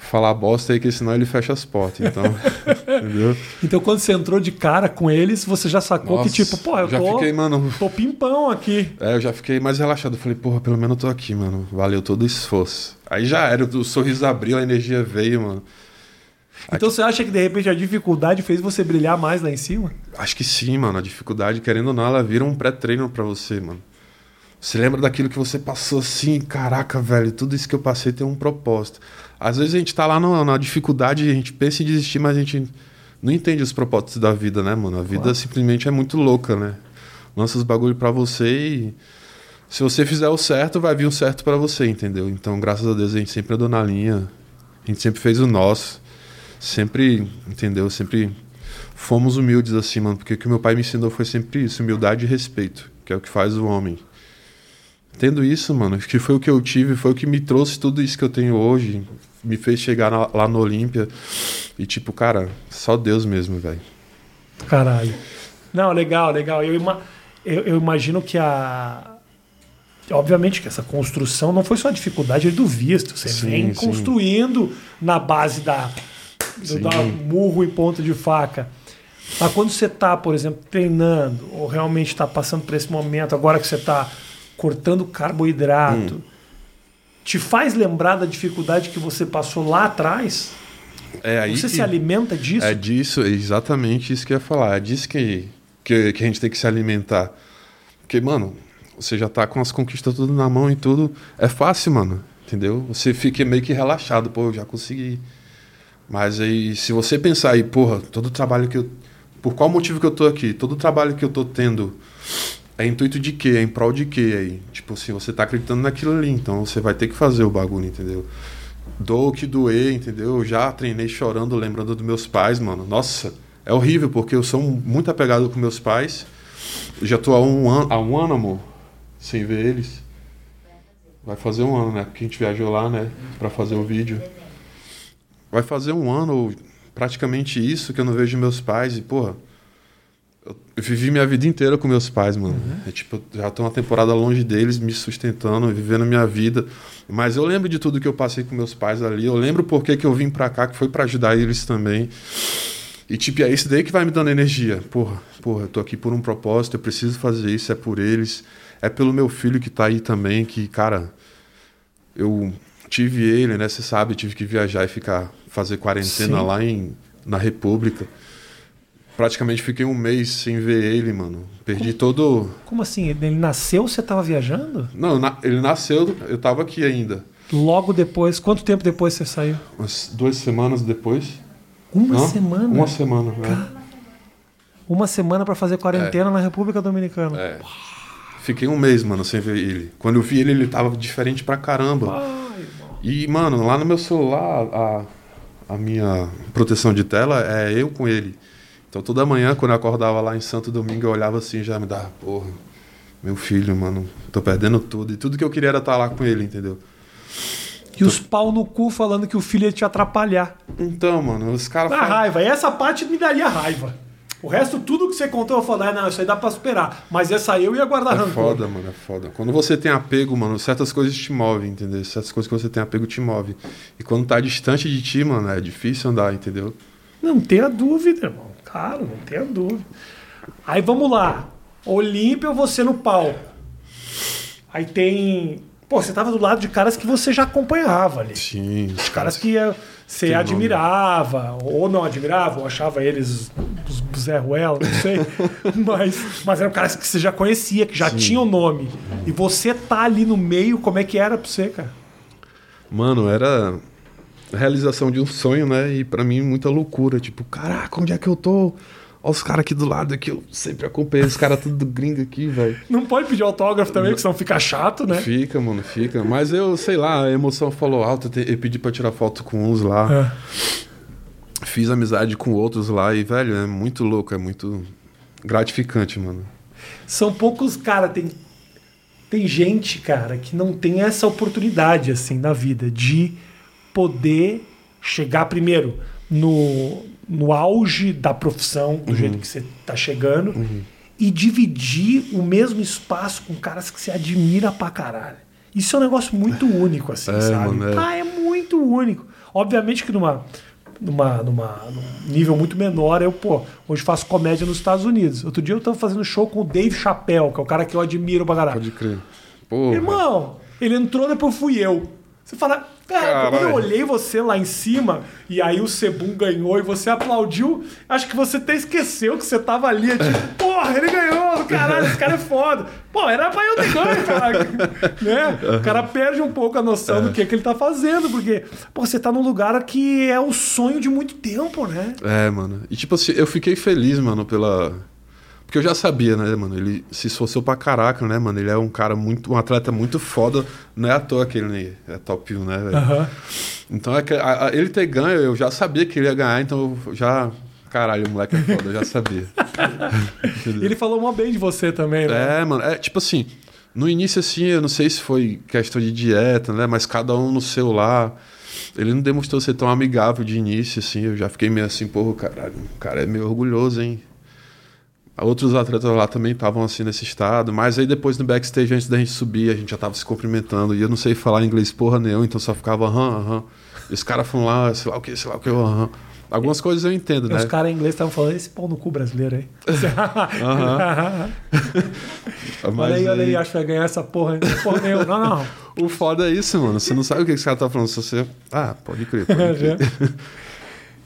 Falar bosta aí, que senão ele fecha as portas. Então, entendeu? Então quando você entrou de cara com eles, você já sacou Nossa, que tipo, pô, eu já tô, fiquei, mano. tô pimpão aqui. É, eu já fiquei mais relaxado. Falei, porra, pelo menos eu tô aqui, mano. Valeu todo o esforço. Aí já era, o sorriso abriu, a energia veio, mano. Então você acha que de repente a dificuldade fez você brilhar mais lá em cima? Acho que sim, mano. A dificuldade, querendo ou não, ela vira um pré-treino pra você, mano. Você lembra daquilo que você passou assim, caraca, velho, tudo isso que eu passei tem um propósito. Às vezes a gente tá lá no- na dificuldade, a gente pensa em desistir, mas a gente não entende os propósitos da vida, né, mano? A vida Claro. simplesmente é muito louca, né? Lança os bagulho pra você e se você fizer o certo, vai vir o certo pra você, entendeu? Então, graças a Deus, a gente sempre andou na linha, a gente sempre fez o nosso, sempre, entendeu? Sempre fomos humildes assim, mano. Porque o que meu pai me ensinou foi sempre isso: humildade e respeito, que é o que faz o homem. Tendo isso, mano, que foi o que eu tive, foi o que me trouxe tudo isso que eu tenho hoje, me fez chegar na, lá no Olímpia. E tipo, cara, só Deus mesmo, velho. Caralho. Não, legal, legal. Eu, ima eu, eu, imagino que a. Obviamente que essa construção não foi só a dificuldade do visto. Você sim, vem sim. construindo na base da, do, da murro e ponta de faca. Mas quando você está, por exemplo, treinando, ou realmente está passando por esse momento, agora que você está cortando carboidrato, hum. te faz lembrar da dificuldade que você passou lá atrás? É aí você se alimenta disso? É disso, é exatamente isso que eu ia falar. É disso que, que, que a gente tem que se alimentar. Porque, mano, você já tá com as conquistas tudo na mão e tudo. É fácil, mano. Entendeu? Você fica meio que relaxado, pô, eu já consegui. Mas aí, se você pensar aí, porra, todo o trabalho que eu. Por qual motivo que eu tô aqui? Todo o trabalho que eu tô tendo é intuito de quê? É em prol de quê aí? Tipo assim, você tá acreditando naquilo ali, então você vai ter que fazer o bagulho, entendeu? Dou o que doer, entendeu? Eu já treinei chorando, lembrando dos meus pais, mano. Nossa, é horrível, porque eu sou muito apegado com meus pais. Eu já tô há um ano, há um ano, amor, sem ver eles. Vai fazer um ano, né? Porque a gente viajou lá, né? Pra fazer o vídeo. Vai fazer um ano, praticamente isso, que eu não vejo meus pais. E, porra, eu vivi minha vida inteira com meus pais, mano. Uhum. É, tipo, já tô uma temporada longe deles, me sustentando, vivendo minha vida. Mas eu lembro de tudo que eu passei com meus pais ali. Eu lembro por que eu vim pra cá, que foi para ajudar eles também. E, tipo, é isso daí que vai me dando energia. Porra, porra, eu tô aqui por um propósito, eu preciso fazer isso, é por eles. É pelo meu filho que tá aí também, que, cara, eu tive ele, né? Você sabe, tive que viajar e ficar, fazer quarentena Sim. lá em, na República. Praticamente fiquei um mês sem ver ele, mano. Perdi como, todo. Como assim? Ele nasceu, você tava viajando? Não, na, ele nasceu, eu tava aqui ainda. Logo depois, quanto tempo depois você saiu? Umas duas semanas depois. Uma Não? semana? Uma semana, é. Uma semana para fazer quarentena é. na República Dominicana. É. Fiquei um mês, mano, sem ver ele. Quando eu vi ele, ele tava diferente pra caramba. Ai, e, mano, lá no meu celular, a, a minha proteção de tela é eu com ele. Então toda manhã, quando eu acordava lá em Santo Domingo, eu olhava assim já me dava, porra, meu filho, mano, tô perdendo tudo. E tudo que eu queria era estar lá com ele, entendeu? E os pau no cu falando que o filho ia te atrapalhar. Então, mano, os caras. Dá falam... raiva. E essa parte me daria raiva. O resto, tudo que você contou, eu falei, ah, não, isso aí dá pra superar. Mas essa aí eu ia guardar é rancor. É foda, mano, é foda. Quando você tem apego, mano, certas coisas te movem, entendeu? Certas coisas que você tem apego te movem. E quando tá distante de ti, mano, é difícil andar, entendeu? Não tenha dúvida, irmão. Claro, não tenha dúvida. Aí vamos lá. Olímpia ou você no pau? Aí tem. Pô, você tava do lado de caras que você já acompanhava ali. Sim. Os caras que você admirava, ou não admirava, ou achava eles os Zé Ruela, não sei. mas, mas eram caras que você já conhecia, que já Sim. tinham nome. E você tá ali no meio, como é que era pra você, cara? Mano, era realização de um sonho, né? E para mim muita loucura, tipo, caraca, onde é que eu tô? Olha os caras aqui do lado aqui, eu sempre acompanhei os caras tudo gringo aqui, velho. Não pode pedir autógrafo também, porque senão fica chato, né? Fica, mano, fica. Mas eu, sei lá, a emoção falou alto, eu pedi pra tirar foto com uns lá. É. Fiz amizade com outros lá e, velho, é muito louco, é muito gratificante, mano. São poucos, cara, tem, tem gente, cara, que não tem essa oportunidade, assim, na vida, de poder chegar primeiro no, no auge da profissão, do uhum. jeito que você está chegando, uhum. e dividir o mesmo espaço com caras que você admira pra caralho. Isso é um negócio muito único, assim, é, sabe? Mano, é. Ah, é muito único. Obviamente que numa, numa, numa, num nível muito menor, eu, pô, hoje faço comédia nos Estados Unidos. Outro dia eu tava fazendo show com o Dave Chappelle, que é o cara que eu admiro pra caralho. Pode crer. Porra. Irmão, ele entrou, depois fui eu. Você fala, cara, quando eu olhei você lá em cima e aí o Sebum ganhou e você aplaudiu, acho que você até esqueceu que você tava ali. É tipo, porra, ele ganhou, caralho, esse cara é foda. Pô, era pra eu ter ganho, cara. né? O cara perde um pouco a noção do que, é que ele tá fazendo, porque, pô, você tá num lugar que é o sonho de muito tempo, né? É, mano. E tipo assim, eu fiquei feliz, mano, pela porque eu já sabia, né, mano? Ele se esforçou pra caraca, né, mano? Ele é um cara muito. um atleta muito foda. Não é à toa que ele é top 1, né, velho? Uhum. Então, é que, a, a, ele ter ganho, eu já sabia que ele ia ganhar, então eu já. Caralho, o moleque é foda, eu já sabia. Ele falou mó bem de você também, né? É, mano, é tipo assim, no início assim, eu não sei se foi questão de dieta, né, mas cada um no seu lá. Ele não demonstrou ser tão amigável de início, assim, eu já fiquei meio assim, porra, caralho, o cara é meio orgulhoso, hein? Outros atletas lá também estavam assim nesse estado, mas aí depois no backstage, antes da gente subir, a gente já tava se cumprimentando, e eu não sei falar inglês porra nenhuma, então só ficava aham, aham. E os caras falam lá, sei lá o que, sei lá o que, aham. Algumas coisas eu entendo, né? Os caras em inglês estavam falando esse pau no cu brasileiro aí. olha aí, olha aí, acho que vai ganhar essa porra. Porra nenhuma. Não, não. O foda é isso, mano. Você não sabe o que esse cara tá falando. Se você. Ah, pode crer, pode crer.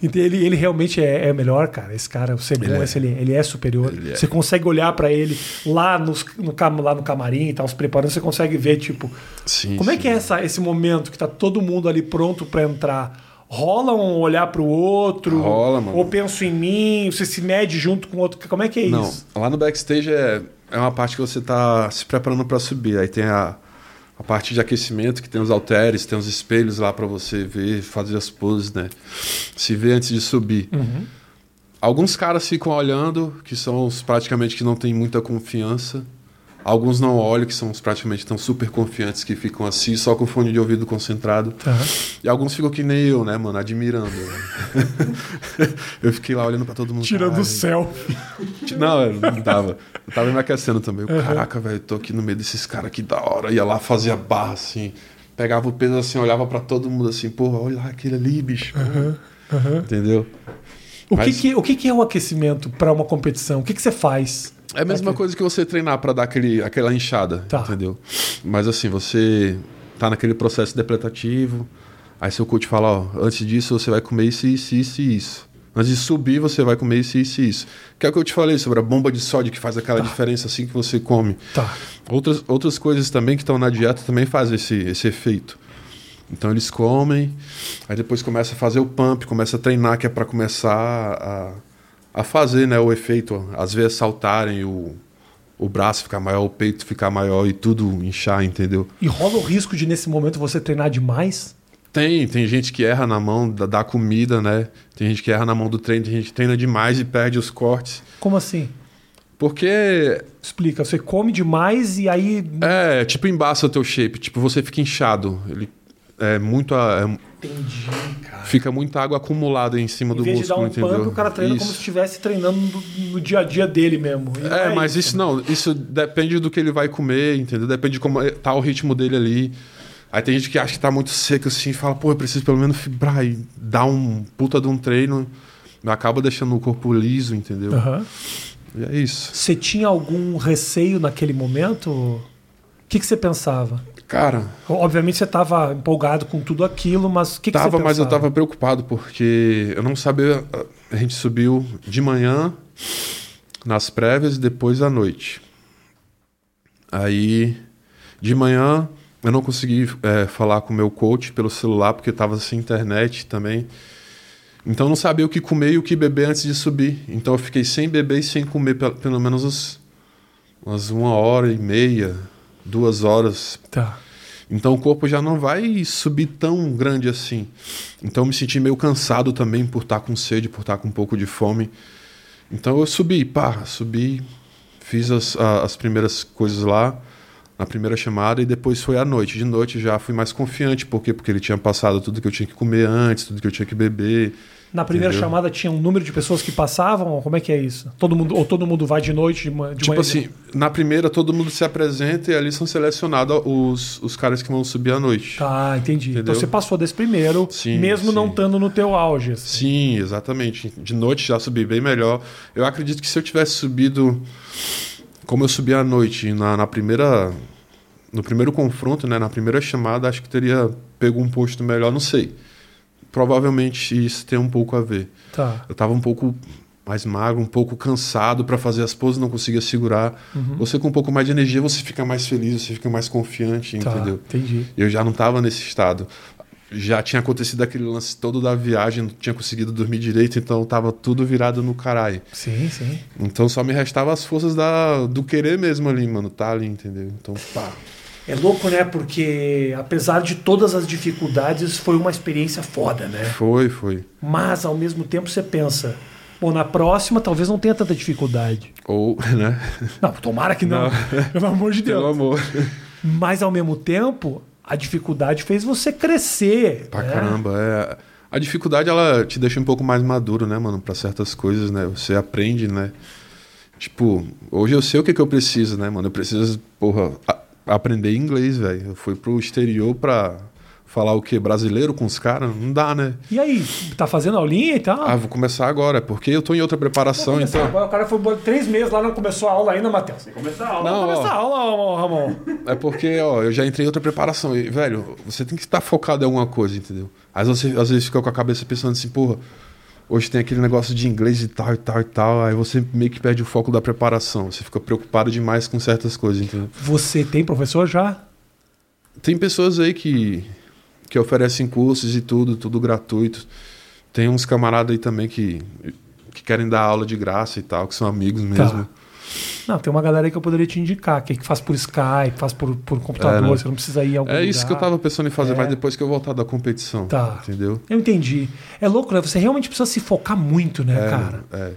Então, ele, ele realmente é, é melhor, cara. Esse cara, o Sebum, ele, é. ele, ele é superior. Ele você é. consegue olhar para ele lá, nos, no, lá no camarim e tal, se preparando, você consegue ver, tipo, sim, como sim. é que é essa, esse momento que tá todo mundo ali pronto para entrar? Rola um olhar pro outro? Rola, mano. Ou penso em mim? Você se mede junto com o outro? Como é que é Não, isso? Lá no backstage é, é uma parte que você tá se preparando para subir. Aí tem a a parte de aquecimento, que tem os halteres, tem os espelhos lá para você ver, fazer as poses, né? Se ver antes de subir. Uhum. Alguns caras ficam olhando, que são os praticamente que não têm muita confiança. Alguns não olham, que são os praticamente tão super confiantes, que ficam assim, só com fone de ouvido concentrado. Uhum. E alguns ficam que nem eu, né, mano, admirando. eu fiquei lá olhando para todo mundo. Tirando o céu. Não, não dava. Eu tava me aquecendo também. Uhum. Caraca, velho, tô aqui no meio desses caras que da hora. Ia lá, fazia barra assim. Pegava o peso assim, olhava para todo mundo assim, porra, olha lá aquele ali, bicho. Uhum. Entendeu? O, Mas... que, que, o que, que é o aquecimento para uma competição? O que, que você faz? É a mesma coisa que você treinar para dar aquele, aquela inchada, tá. entendeu? Mas assim, você tá naquele processo depletativo, aí seu coach fala, ó, antes disso você vai comer isso, isso, isso e isso. Antes de subir, você vai comer isso, isso e isso. Que é o que eu te falei sobre a bomba de sódio que faz aquela tá. diferença assim que você come. Tá. Outras, outras coisas também que estão na dieta também fazem esse, esse efeito. Então eles comem, aí depois começa a fazer o pump, começa a treinar, que é para começar a a fazer né, o efeito, às vezes saltarem, o, o braço ficar maior, o peito ficar maior e tudo inchar, entendeu? E rola o risco de nesse momento você treinar demais? Tem, tem gente que erra na mão da, da comida, né? Tem gente que erra na mão do treino, tem gente que treina demais e perde os cortes. Como assim? Porque. Explica, você come demais e aí. É, tipo, embaça o teu shape. Tipo, você fica inchado. Ele é muito. É, Entendi, cara. Fica muita água acumulada em cima em do vez músculo, de dar um entendeu? pump, o cara treina isso. como se estivesse treinando no, no, dia a dia dele mesmo. É, é, mas isso. isso não, isso depende do que ele vai comer, entendeu? Depende de como é, tá o ritmo dele ali. Aí tem gente que acha que tá muito seco assim e fala, pô, eu preciso pelo menos fibrar e dar um puta de um treino. Acaba deixando o corpo liso, entendeu? Uhum. E é isso. Você tinha algum receio naquele momento? O que, que você pensava? Cara. Obviamente você estava empolgado com tudo aquilo, mas o que, que tava, você mas eu estava preocupado porque eu não sabia. A gente subiu de manhã nas prévias e depois à noite. Aí, de manhã, eu não consegui é, falar com o meu coach pelo celular porque estava sem internet também. Então eu não sabia o que comer e o que beber antes de subir. Então eu fiquei sem beber e sem comer pelo menos umas uma hora e meia duas horas. Tá. Então o corpo já não vai subir tão grande assim. Então eu me senti meio cansado também por estar com sede, por estar com um pouco de fome. Então eu subi, pá, subi, fiz as, as primeiras coisas lá, na primeira chamada, e depois foi à noite. De noite já fui mais confiante, por quê? Porque ele tinha passado tudo que eu tinha que comer antes, tudo que eu tinha que beber. Na primeira Entendeu? chamada tinha um número de pessoas que passavam? Como é que é isso? Todo mundo, ou todo mundo vai de noite, de, de Tipo manhã? assim, na primeira todo mundo se apresenta e ali são selecionados os, os caras que vão subir à noite. Tá, entendi. Então Entendeu? Então você passou desse primeiro, sim, mesmo sim. não estando no teu auge. Assim. Sim, exatamente. De noite já subi bem melhor. Eu acredito que se eu tivesse subido como eu subi à noite na, na primeira no primeiro confronto, né, na primeira chamada, acho que teria pego um posto melhor, não sei provavelmente isso tem um pouco a ver. Tá. Eu estava um pouco mais magro, um pouco cansado para fazer as poses, não conseguia segurar. Uhum. Você com um pouco mais de energia, você fica mais feliz, você fica mais confiante, tá, entendeu? Entendi. Eu já não estava nesse estado. Já tinha acontecido aquele lance todo da viagem, não tinha conseguido dormir direito, então estava tudo virado no caralho. Sim, sim. Então só me restava as forças da, do querer mesmo ali, mano, tá ali, entendeu? Então, pá. É louco, né? Porque apesar de todas as dificuldades, foi uma experiência foda, né? Foi, foi. Mas ao mesmo tempo você pensa, Bom, na próxima talvez não tenha tanta dificuldade. Ou, né? Não, tomara que não. Pelo amor de Deus. Pelo amor. Mas ao mesmo tempo, a dificuldade fez você crescer. Pra né? caramba, é. A dificuldade, ela te deixa um pouco mais maduro, né, mano? Pra certas coisas, né? Você aprende, né? Tipo, hoje eu sei o que, que eu preciso, né, mano? Eu preciso, porra, a- aprender inglês, velho. Eu fui pro exterior pra falar o quê? Brasileiro com os caras? Não dá, né? E aí, tá fazendo aulinha e tal? Ah, vou começar agora, porque eu tô em outra preparação, então. Agora o cara foi três meses lá, não começou a aula ainda, Matheus. Tem que começar a aula. Não, Não, começar a aula, Ramon. É porque, ó, eu já entrei em outra preparação. E, velho, você tem que estar focado em alguma coisa, entendeu? Às vezes você às vezes fica com a cabeça pensando assim, porra, hoje tem aquele negócio de inglês e tal e tal e tal. Aí você meio que perde o foco da preparação. Você fica preocupado demais com certas coisas, entendeu? Você tem professor já? Tem pessoas aí que, que oferecem cursos e tudo, tudo gratuito. Tem uns camaradas aí também que, que querem dar aula de graça e tal, que são amigos mesmo. Não, tem uma galera aí que eu poderia te indicar, que, faz por Skype, faz por, por computador, É, né? você não precisa ir a algum É isso lugar. que eu tava pensando em fazer, É. mas depois que eu voltar da competição. Tá. Entendeu? Eu entendi. É louco, né? Você realmente precisa se focar muito, né, É, cara? É.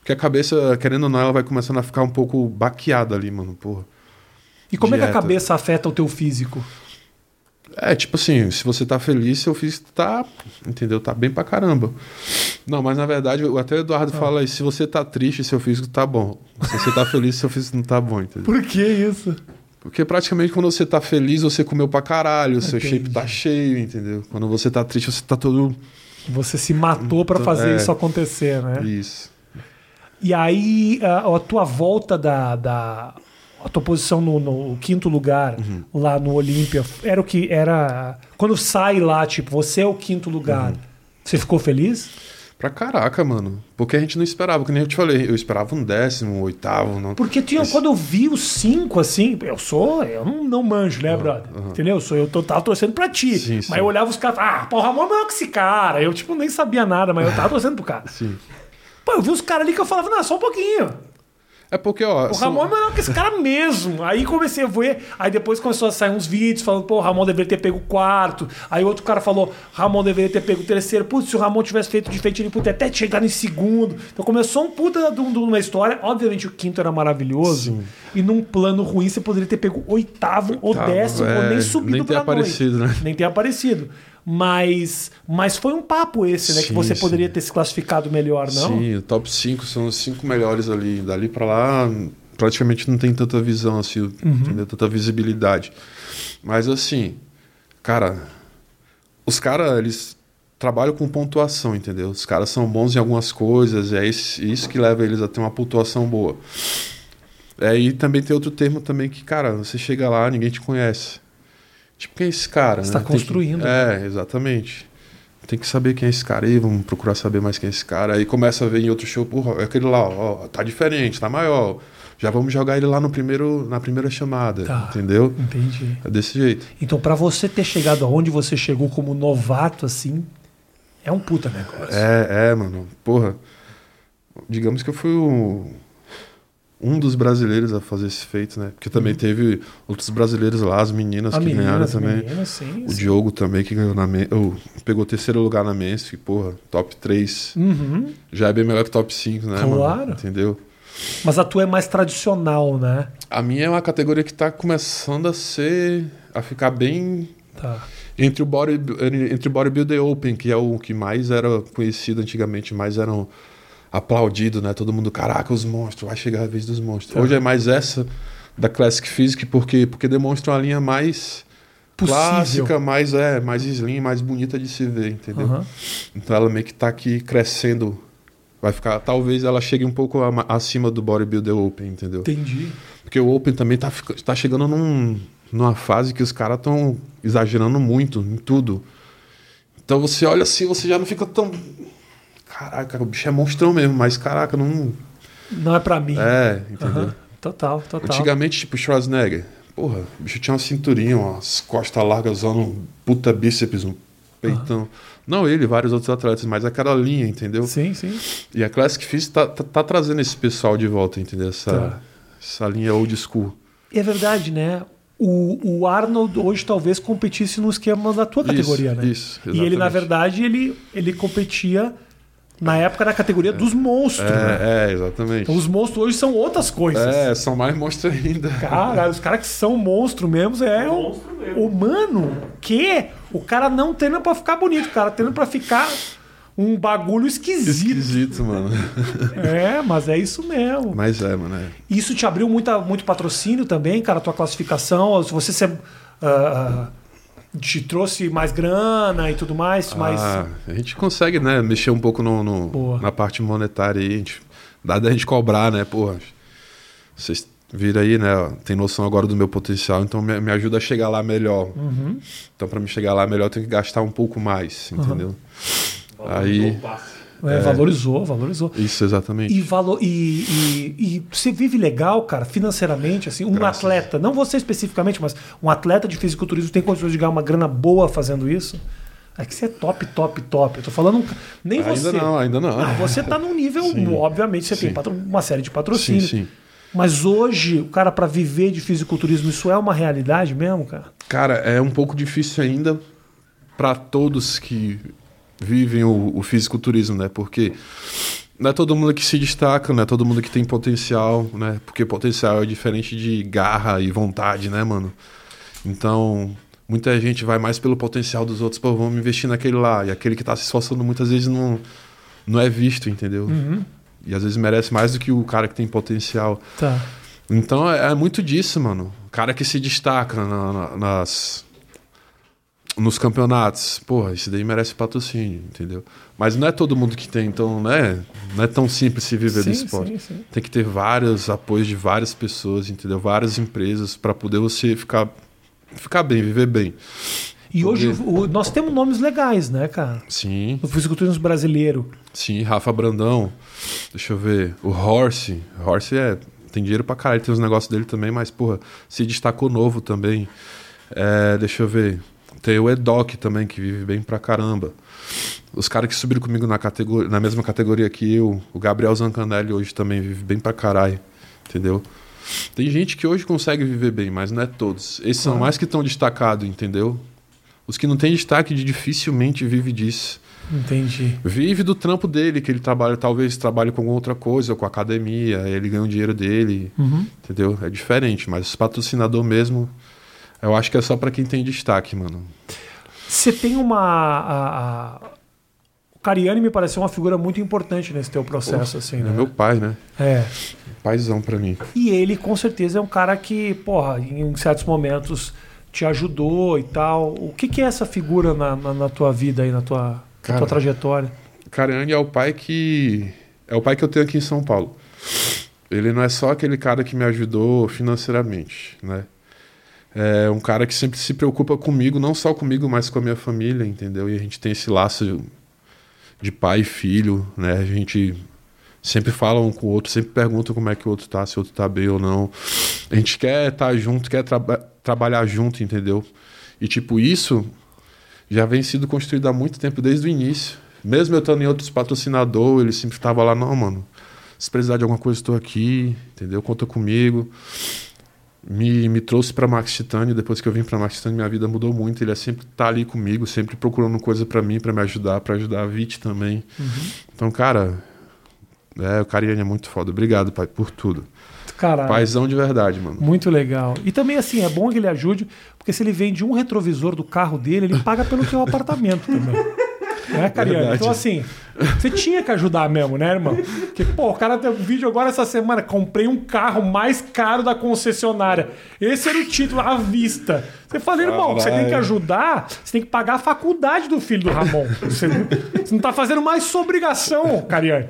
Porque a cabeça, querendo ou não, ela vai começando a ficar um pouco baqueada ali, mano, porra. E como é que a dieta. cabeça afeta o teu físico? É, tipo assim, se você tá feliz, seu físico tá, entendeu? Tá bem pra caramba. Não, mas na verdade, até o Eduardo Ah. fala aí, se você tá triste, seu físico tá bom. Se você tá feliz, seu físico não tá bom, entendeu? Por que isso? Porque praticamente quando você tá feliz, você comeu pra caralho, seu Entendi. shape tá cheio, entendeu? Quando você tá triste, você tá todo... Você se matou pra fazer É. isso acontecer, né? Isso. E aí, a, a tua volta da, da. A tua posição no, no quinto lugar Uhum. lá no Olímpia era o que era. Quando sai lá, tipo, você é o quinto lugar. Uhum. Você ficou feliz? Pra caraca, mano. Porque a gente não esperava, que nem eu te falei. Eu esperava um décimo, um oitavo. Não... Porque tinha, Esse- quando eu vi os cinco, assim, eu sou, eu não, não manjo, né, brother? aham. Entendeu? Eu, sou, eu tô, tava torcendo pra ti. Sim, mas sim. eu olhava os caras, ah, pô, o Ramon é melhor que esse cara. Eu, tipo, nem sabia nada, mas eu tava torcendo pro cara. Sim. Pô, eu vi os caras ali que eu falava, não, só um pouquinho. É porque, ó. O são- Ramon é melhor que esse cara mesmo. Aí comecei a ver. Aí depois começou a sair uns vídeos falando, pô, o Ramon deveria ter pego o quarto. Aí outro cara falou, Ramon deveria ter pego o terceiro. Putz, se o Ramon tivesse feito diferente, ele podia até chegar em segundo. Então começou um puta de um- uma história. Obviamente o quinto era maravilhoso. Sim. E num plano ruim você poderia ter pego oitavo, ou Oitavo, décimo, ou é, nem subido nem ter aparecido, noite. né? Nem ter aparecido. Mas, mas foi um papo esse, né? que Sim, você sim. poderia ter se classificado melhor, não? Sim, o top 5 são os cinco melhores ali. Dali pra lá, praticamente não tem tanta visão, assim, Uhum. entendeu? Tanta visibilidade. Mas assim, cara, os caras, eles trabalham com pontuação, entendeu? Os caras são bons em algumas coisas, e é isso, isso que leva eles a ter uma pontuação boa. É, e também tem outro termo também que, cara, você chega lá, ninguém te conhece. Tipo, quem é esse cara? Você né? tá Tem que- construindo, né? É, exatamente. Tem que saber quem é esse cara aí, vamos procurar saber mais quem é esse cara. Aí começa a ver em outro show, porra, é aquele lá, ó, tá diferente, tá maior. Já vamos jogar ele lá no primeiro, na primeira chamada, Tá. entendeu? Entendi. É desse jeito. Então, pra você ter chegado aonde você chegou como novato, assim, é um puta negócio. É, é, mano. Porra. Digamos que eu fui o- um dos brasileiros a fazer esse feito, né? Porque também teve outros brasileiros lá, as meninas A que menina, ganharam também. meninas, sim. O sim. Diogo também, que ganhou na men ou, pegou terceiro lugar na Men's, que, porra, top 3. Uhum. Já é bem melhor que top 5, né, Claro. mano? Entendeu? Mas a tua é mais tradicional, né? A minha é uma categoria que tá começando a ser. a ficar bem. Tá. Entre o body, entre o bodybuilder open, que é o que mais era conhecido antigamente, mais eram aplaudido, né? Todo mundo, caraca, os monstros, vai chegar a vez dos monstros. Tá. Hoje é mais essa da Classic Physique, porque, porque demonstra uma linha mais Possível. clássica, mais, é, mais slim, mais bonita de se ver, entendeu? Aham. Então ela meio que tá aqui crescendo. Vai ficar. Talvez ela chegue um pouco acima do bodybuilder open, entendeu? Entendi. Porque o Open também tá, tá chegando num, numa fase que os caras estão exagerando muito em tudo. Então você olha assim, você já não fica tão. Caraca, o bicho é monstrão mesmo, mas caraca, não. Não é pra mim. É, entendeu? Aham. Total, total. Antigamente, tipo, Schwarzenegger, porra, o bicho tinha uma cinturinha, umas costas largas, um puta bíceps, um peitão. Não ele, vários outros atletas, mas aquela linha, entendeu? Sim, sim. E a Classic Fist tá, tá, tá trazendo esse pessoal de volta, entendeu? Essa, Tá. essa linha old school. E é verdade, né? O, o Arnold hoje talvez competisse no esquema da tua Isso, categoria, né? isso, E ele, na exatamente. verdade, ele, ele competia Na época era a categoria dos monstros, né? É, é, exatamente. Então os monstros hoje são outras coisas. É, são mais monstros ainda. Cara, os caras que são monstro mesmo é o, monstro mesmo. o mano que o cara não treina pra ficar bonito, o cara treina pra ficar um bagulho esquisito. Esquisito, mano. É, mas é isso mesmo. Mas é, mano. É. Isso te abriu muita, muito patrocínio também, cara, tua classificação. Se você se, ah, ah, te trouxe mais grana e tudo mais. Ah, a gente consegue, né, mexer um pouco no, no- na parte monetária aí. A gente, dá da gente cobrar, né, porra. Vocês viram aí, né, tem noção agora do meu potencial, então me, me ajuda a chegar lá melhor. Uhum. Então, pra me chegar lá melhor, eu tenho que gastar um pouco mais, entendeu? Aí- o passe. É, Valorizou, valorizou. Isso, exatamente. E, valo, e, e, e você vive legal, cara, financeiramente, assim, um Graças. atleta, não você especificamente, mas um atleta de fisiculturismo tem condições de ganhar uma grana boa fazendo isso? É que você é top, top, top. Eu tô falando. Nem ainda você. não, ainda não. Ah, você tá num nível. Sim. Obviamente, você tem Sim. patro- uma série de sim, patrocínios. sim. Mas hoje, o cara, para viver de fisiculturismo, isso é uma realidade mesmo, cara? Cara, é um pouco difícil ainda para todos que vivem o, o fisiculturismo, né? Porque não é todo mundo que se destaca, não é todo mundo que tem potencial, né? Porque potencial é diferente de garra e vontade, né, mano? Então, muita gente vai mais pelo potencial dos outros, pô, vamos investir naquele lá. E aquele que tá se esforçando muitas vezes não, não é visto, entendeu? E às vezes merece mais do que o cara que tem potencial. Tá. Então é, é muito disso, mano. O cara que se destaca na- na- nas nos campeonatos, porra, esse daí merece patrocínio, entendeu? Mas não é todo mundo que tem, então não é, não é tão simples se viver do Sim, esporte. sim, sim. Tem que ter vários apoios de várias pessoas, entendeu? Várias empresas para poder você ficar ficar bem, viver bem. E hoje o- nós temos nomes legais, né, cara? Sim, No fisiculturismo brasileiro. sim, Rafa Brandão. Deixa eu ver, o Horse, Horse é tem dinheiro pra caralho, tem os negócios dele também, mas porra, se destacou novo também. É, deixa eu ver. Tem o Edoc também, que vive bem pra caramba. Os caras que subiram comigo na, categoria, na mesma categoria que eu, o Gabriel Zancanelli hoje também vive bem pra caralho, entendeu? Tem gente que hoje consegue viver bem, mas não é todos. Esses são Claro. mais que estão destacados, entendeu? Os que não têm destaque dificilmente vive disso. Entendi. Vive do trampo dele, que ele trabalha, talvez trabalhe com outra coisa, com academia, ele ganha o dinheiro dele, Uhum. entendeu? É diferente, mas os patrocinador mesmo, eu acho que é só pra quem tem destaque, mano. Você tem uma. a- a- O Cariani me pareceu uma figura muito importante nesse teu processo, assim, É né? meu pai, né? É. Paizão pra mim. E ele, com certeza, é um cara que, porra, em certos momentos te ajudou e tal. O que, que é essa figura na, na, na tua vida aí, na tua, na Cara, tua trajetória? Cariani é o pai que. É o pai que eu tenho aqui em São Paulo. Ele não é só aquele cara que me ajudou financeiramente, né? É um cara que sempre se preocupa comigo, não só comigo, mas com a minha família, entendeu? E a gente tem esse laço de pai e filho, né? A gente sempre fala um com o outro, sempre pergunta como é que o outro tá, se o outro tá bem ou não. A gente quer estar junto, quer traba- trabalhar junto, entendeu? E tipo, isso já vem sido construído há muito tempo, desde o início. Mesmo eu estando em outros patrocinadores, ele sempre estava lá, não, mano. Se precisar de alguma coisa, estou aqui, entendeu? Conta comigo. Me, me trouxe para Max Titânio, depois que eu vim para Max Titânio, minha vida mudou muito. Ele é sempre tá ali comigo, sempre procurando coisa para mim, para me ajudar, para ajudar a Vit também. Então, cara, é, o Cariani é muito foda. Obrigado, pai, por tudo. Caralho. Paizão de verdade, mano. Muito legal. E também, assim, é bom que ele ajude, porque se ele vende um retrovisor do carro dele, ele paga pelo teu apartamento também. Né? Verdade. Então, assim, você tinha que ajudar mesmo, né, irmão? Porque, pô, o cara tem um vídeo agora essa semana, comprei um carro mais caro da concessionária. Esse era o título, à vista. Você fala, irmão, você tem que ajudar, você tem que pagar a faculdade do filho do Ramon. Você não, você não tá fazendo mais sua obrigação, Cariani.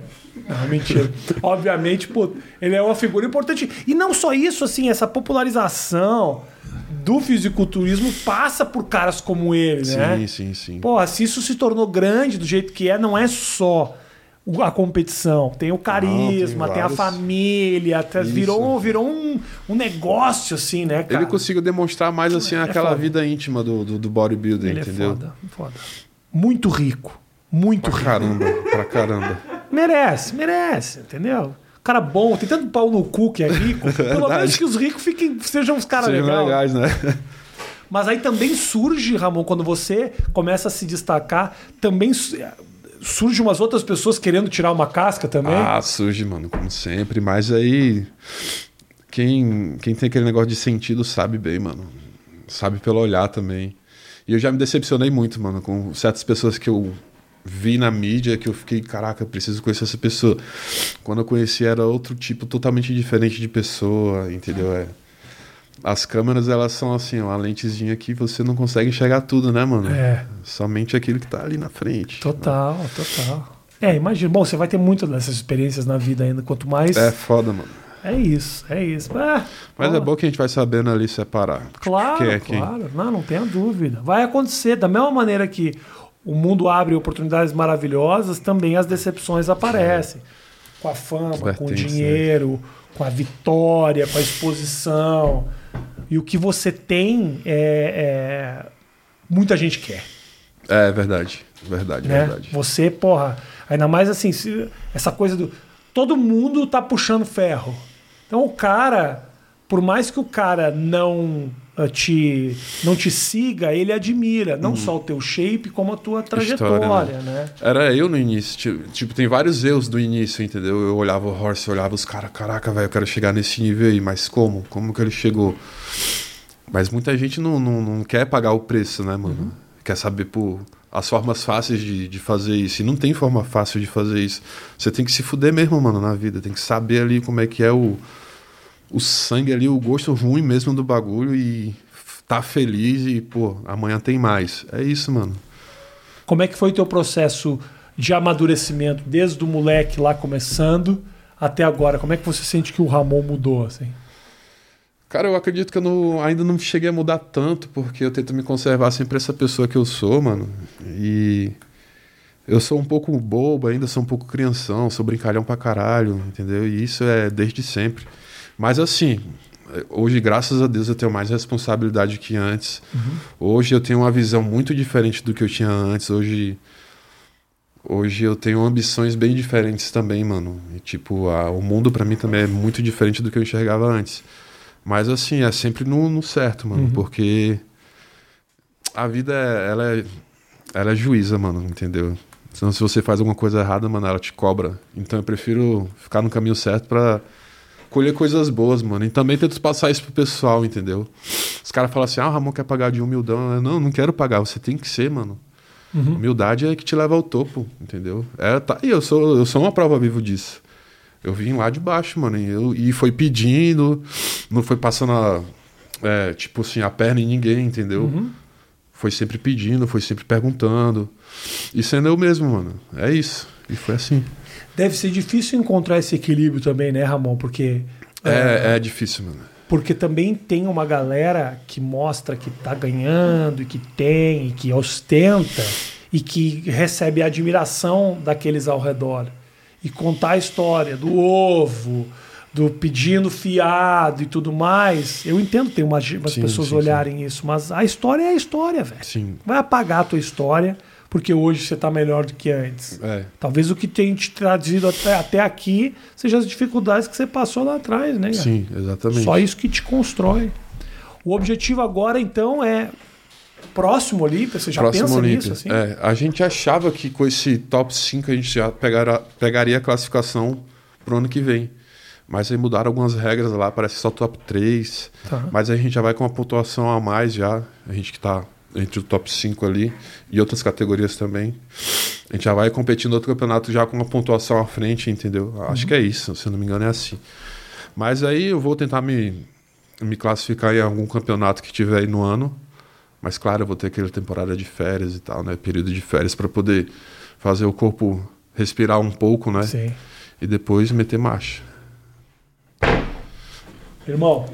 Não, mentira. Obviamente, pô, ele é uma figura importante. E não só isso, assim, essa popularização do fisiculturismo passa por caras como ele, né? Sim, sim, sim. Porra, se isso se tornou grande do jeito que é, não é só a competição. Tem o carisma, tem tem, a família, até Isso. virou, virou um, um negócio, assim, né, cara? Ele conseguiu demonstrar mais assim É aquela foda. vida íntima do, do, do bodybuilder, Ele entendeu? é foda, foda. Muito rico. Muito Pra rico. caramba, pra caramba. Merece, merece, entendeu? Cara bom, tem tanto pau no cu que é rico. Pelo menos que os ricos fiquem, sejam os caras legais. legais, né? Mas aí também surge, Ramon, quando você começa a se destacar, também su- surge umas outras pessoas querendo tirar uma casca também? Ah, surge, mano, como sempre. Mas aí. Quem, quem tem aquele negócio de sentido sabe bem, mano. Sabe pelo olhar também. E eu já me decepcionei muito, mano, com certas pessoas que eu vi na mídia que eu fiquei, caraca, eu preciso conhecer essa pessoa. Quando eu conheci era outro tipo totalmente diferente de pessoa, entendeu? É. As câmeras, elas são assim, uma lentezinha que você não consegue enxergar tudo, né, mano? É. Somente aquilo que tá ali na frente. Total, total. É, imagina. Bom, você vai ter muitas dessas experiências na vida ainda. Quanto mais. É foda, mano. É isso, é isso. Ah, Mas ó, é bom que a gente vai sabendo ali separar. Claro, Quem é quem. claro. Não, não tenha dúvida. Vai acontecer. Da mesma maneira que o mundo abre oportunidades maravilhosas, também as decepções aparecem. Com a fama, com o dinheiro, com a vitória, com a exposição. E o que você tem, é, é- muita gente quer. É verdade, verdade, né? verdade. Você, porra, ainda mais assim, essa coisa do. Todo mundo tá puxando ferro. Então o cara, por mais que o cara não te, não te siga, ele admira não só o teu shape, como a tua trajetória, Uhum. História, né? Era eu no início, tipo, tipo, tem vários eus do início, entendeu? Eu olhava o Horse, eu olhava os caras, caraca, velho, eu quero chegar nesse nível aí, mas como? Como que ele chegou? Mas muita gente não, não, não quer pagar o preço, né, mano? Quer saber por as formas fáceis de, de fazer isso. E não tem forma fácil de fazer isso. Você tem que se fuder mesmo, mano, na vida. Tem que saber ali como é que é o, o sangue ali, o gosto ruim mesmo do bagulho e tá feliz e, pô, amanhã tem mais. É isso, mano. Como é que foi o teu processo de amadurecimento, desde o moleque lá começando até agora? Como é que você sente que o Ramon mudou, assim? Cara, eu acredito que eu não- ainda não cheguei a mudar tanto, porque eu tento me conservar sempre essa pessoa que eu sou, mano. E eu sou um pouco bobo ainda, sou um pouco crianção, sou brincalhão pra caralho, entendeu? E isso é desde sempre. Mas assim, hoje, graças a Deus, eu tenho mais responsabilidade que antes. Hoje eu tenho uma visão muito diferente do que eu tinha antes. Hoje. Hoje eu tenho ambições bem diferentes também, mano. E, tipo, a- o mundo pra mim também é muito diferente do que eu enxergava antes. Mas assim, é sempre no, no certo, mano. Porque a vida, é, ela é, ela é juíza, mano, entendeu? Então, se você faz alguma coisa errada, mano, ela te cobra. Então eu prefiro ficar no caminho certo pra colher coisas boas, mano. E também tento passar isso pro pessoal, entendeu? Os caras falam assim, ah, o Ramon quer pagar de humildão. Eu, não, não quero pagar, você tem que ser, mano. Humildade é que te leva ao topo, entendeu? É, tá aí, eu sou, eu sou uma prova viva disso. Eu vim lá de baixo, mano, e, eu, e foi pedindo, não foi passando a, é, tipo assim, a perna em ninguém, entendeu? Foi sempre pedindo, foi sempre perguntando. E sendo eu mesmo, mano. É isso. E foi assim. Deve ser difícil encontrar esse equilíbrio também, né, Ramon? Porque É, é difícil, mano. Porque também tem uma galera que mostra que tá ganhando, e que tem, e que ostenta, e que recebe a admiração daqueles ao redor. E contar a história do ovo, do pedindo fiado e tudo mais. Eu entendo ter umas, umas Sim, pessoas sim, sim. olharem isso, mas a história é a história, velho. Sim. Vai apagar a tua história, porque hoje você tá melhor do que antes. É. Talvez o que tem te trazido até, até aqui seja as dificuldades que você passou lá atrás, né? cara? Sim, exatamente. Só isso que te constrói. O objetivo agora, então, é próximo Olímpia. Você já Próximo pensa Olímpia. nisso? Assim? É, a gente achava que com esse top 5 a gente já pegara, pegaria a classificação pro ano que vem. Mas aí mudaram algumas regras lá, parece só top 3. Tá. Mas a gente já vai com uma pontuação a mais já. A gente que tá entre o top 5 ali e outras categorias também. A gente já vai competindo outro campeonato já com uma pontuação à frente, entendeu? Acho que é isso, se eu não me engano é assim. Mas aí eu vou tentar me, me classificar em algum campeonato que tiver aí no ano. Mas claro, eu vou ter aquela temporada de férias e tal, né? Período de férias para poder fazer o corpo respirar um pouco, né? Sim. E depois meter marcha. Irmão,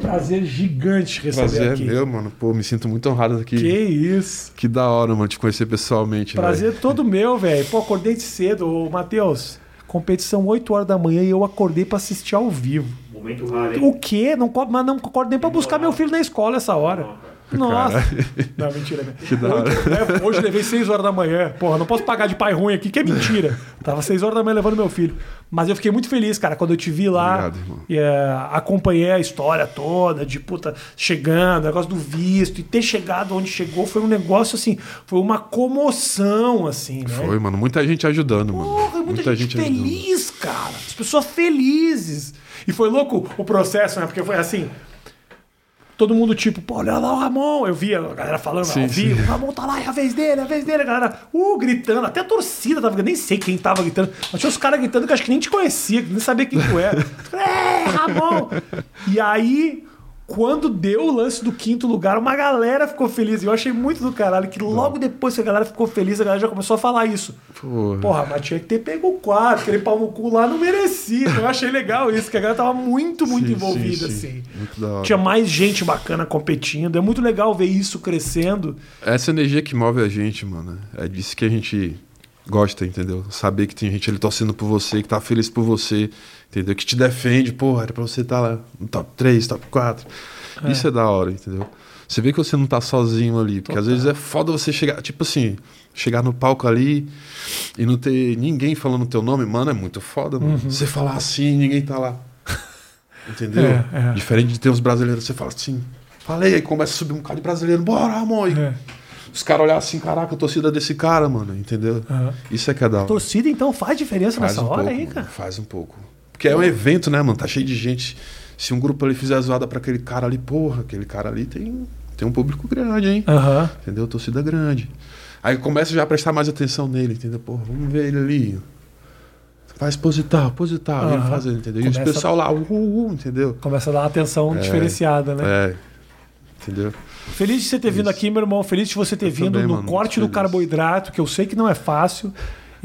prazer gigante te receber Prazer é aqui. meu, mano. Pô, me sinto muito honrado aqui. Que isso. Que da hora, mano, te conhecer pessoalmente. Prazer velho. todo meu, velho. Pô, acordei de cedo. Ô, Matheus, competição 8 horas da manhã e eu acordei pra assistir ao vivo. Momento raro, hein? O quê? Não, co- mas não acordo nem pra buscar meu filho na escola essa hora. Nossa. Não, mentira. né? Que da hora. Hoje, né, hoje levei 6 horas da manhã. Porra, não posso pagar de pai ruim aqui, que é mentira. Tava 6 horas da manhã levando meu filho. Mas eu fiquei muito feliz, cara, quando eu te vi lá. Obrigado, irmão. E, é, acompanhei a história toda, de puta, chegando, negócio do visto. E ter chegado onde chegou foi um negócio assim, foi uma comoção, assim, né? Foi, mano. Muita gente ajudando, mano. Porra, muita, gente, feliz, cara. As pessoas felizes. E foi louco o processo, né? Porque foi assim. Todo mundo tipo, pô, olha lá o Ramon. Eu via a galera falando Sim, ao vivo, o Ramon tá lá, é a vez dele, é a vez dele, a galera, uh, gritando. Até a torcida tava gritando, nem sei quem tava gritando. Mas tinha os caras gritando que eu acho que nem te conhecia, que nem sabia quem tu era. é, Ramon! E aí, quando deu o lance do quinto lugar, uma galera ficou feliz. E eu achei muito do caralho que logo depois que a galera ficou feliz, a galera já começou a falar isso. Porra. Porra, mas tinha que ter pego o quarto, aquele pau no cu lá não merecia. Eu achei legal isso, que a galera tava muito, muito Sim, envolvida, sim, sim. assim. Muito da hora. Tinha mais gente bacana competindo. É muito legal ver isso crescendo. Essa energia que move a gente, mano. É disso que a gente gosta, entendeu? Saber que tem gente ali torcendo por você, que tá feliz por você, entendeu? Que te defende, porra, era pra você estar lá no top 3, top 4. Isso é da hora, entendeu? Você vê que você não tá sozinho ali, porque às Total. vezes é foda você chegar, tipo assim, chegar no palco ali e não ter ninguém falando teu nome, mano, é muito foda, mano. Você falar assim, ninguém tá lá. Entendeu? É, é. Diferente de ter uns brasileiros, você fala assim, falei, aí começa a subir um cara de brasileiro, bora, Ramon. E É. Os caras olhar assim, caraca, a torcida desse cara, mano, entendeu? Aham. Isso é que é da hora. Torcida, então, faz diferença Faz nessa um hora pouco, aí, mano, cara. Faz um pouco. Porque é um evento, né, mano? Tá cheio de gente. Se um grupo ali fizer zoada pra aquele cara ali, porra, aquele cara ali tem, tem um público grande, hein? Aham. Entendeu? Torcida grande. Aí começa já a prestar mais atenção nele, entendeu? Porra, vamos ver ele ali. Faz posital, posital. E ele entendeu? E Começa- os pessoal lá, uh, uh, uh, entendeu? Começa a dar uma atenção diferenciada, né? É. Entendeu? Feliz de você ter vindo aqui, meu irmão. Feliz de você ter Eu vindo também, no mano, corte do carboidrato, que eu sei que não é fácil.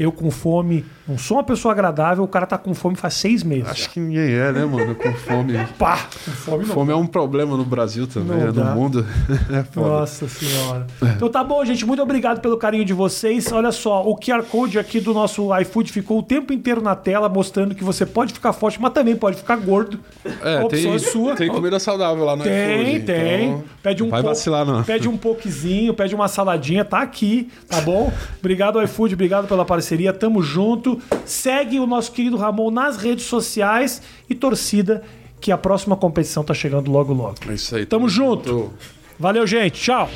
Eu com fome, não sou uma pessoa agradável, o cara tá com fome faz seis meses. Acho que ninguém é, né, mano? Com fome. Pá, com fome não. Fome é um problema no Brasil também, dá. no mundo. É. Nossa senhora. Então tá bom, gente. Muito obrigado pelo carinho de vocês. Olha só, o QR Code aqui do nosso iFood ficou o tempo inteiro na tela, mostrando que você pode ficar forte, mas também pode ficar gordo. É, a opção tem, é sua. tem comida saudável lá no Tem, iFood, tem. então Pede um vai po- vacilar, não. Pede um pokezinho, pede uma saladinha, tá aqui, tá bom? Obrigado, iFood, obrigado pela parceria, tamo junto. Segue o nosso querido Ramon nas redes sociais e torcida, que a próxima competição tá chegando logo logo. É isso aí. Tamo junto. Valeu, gente. Tchau.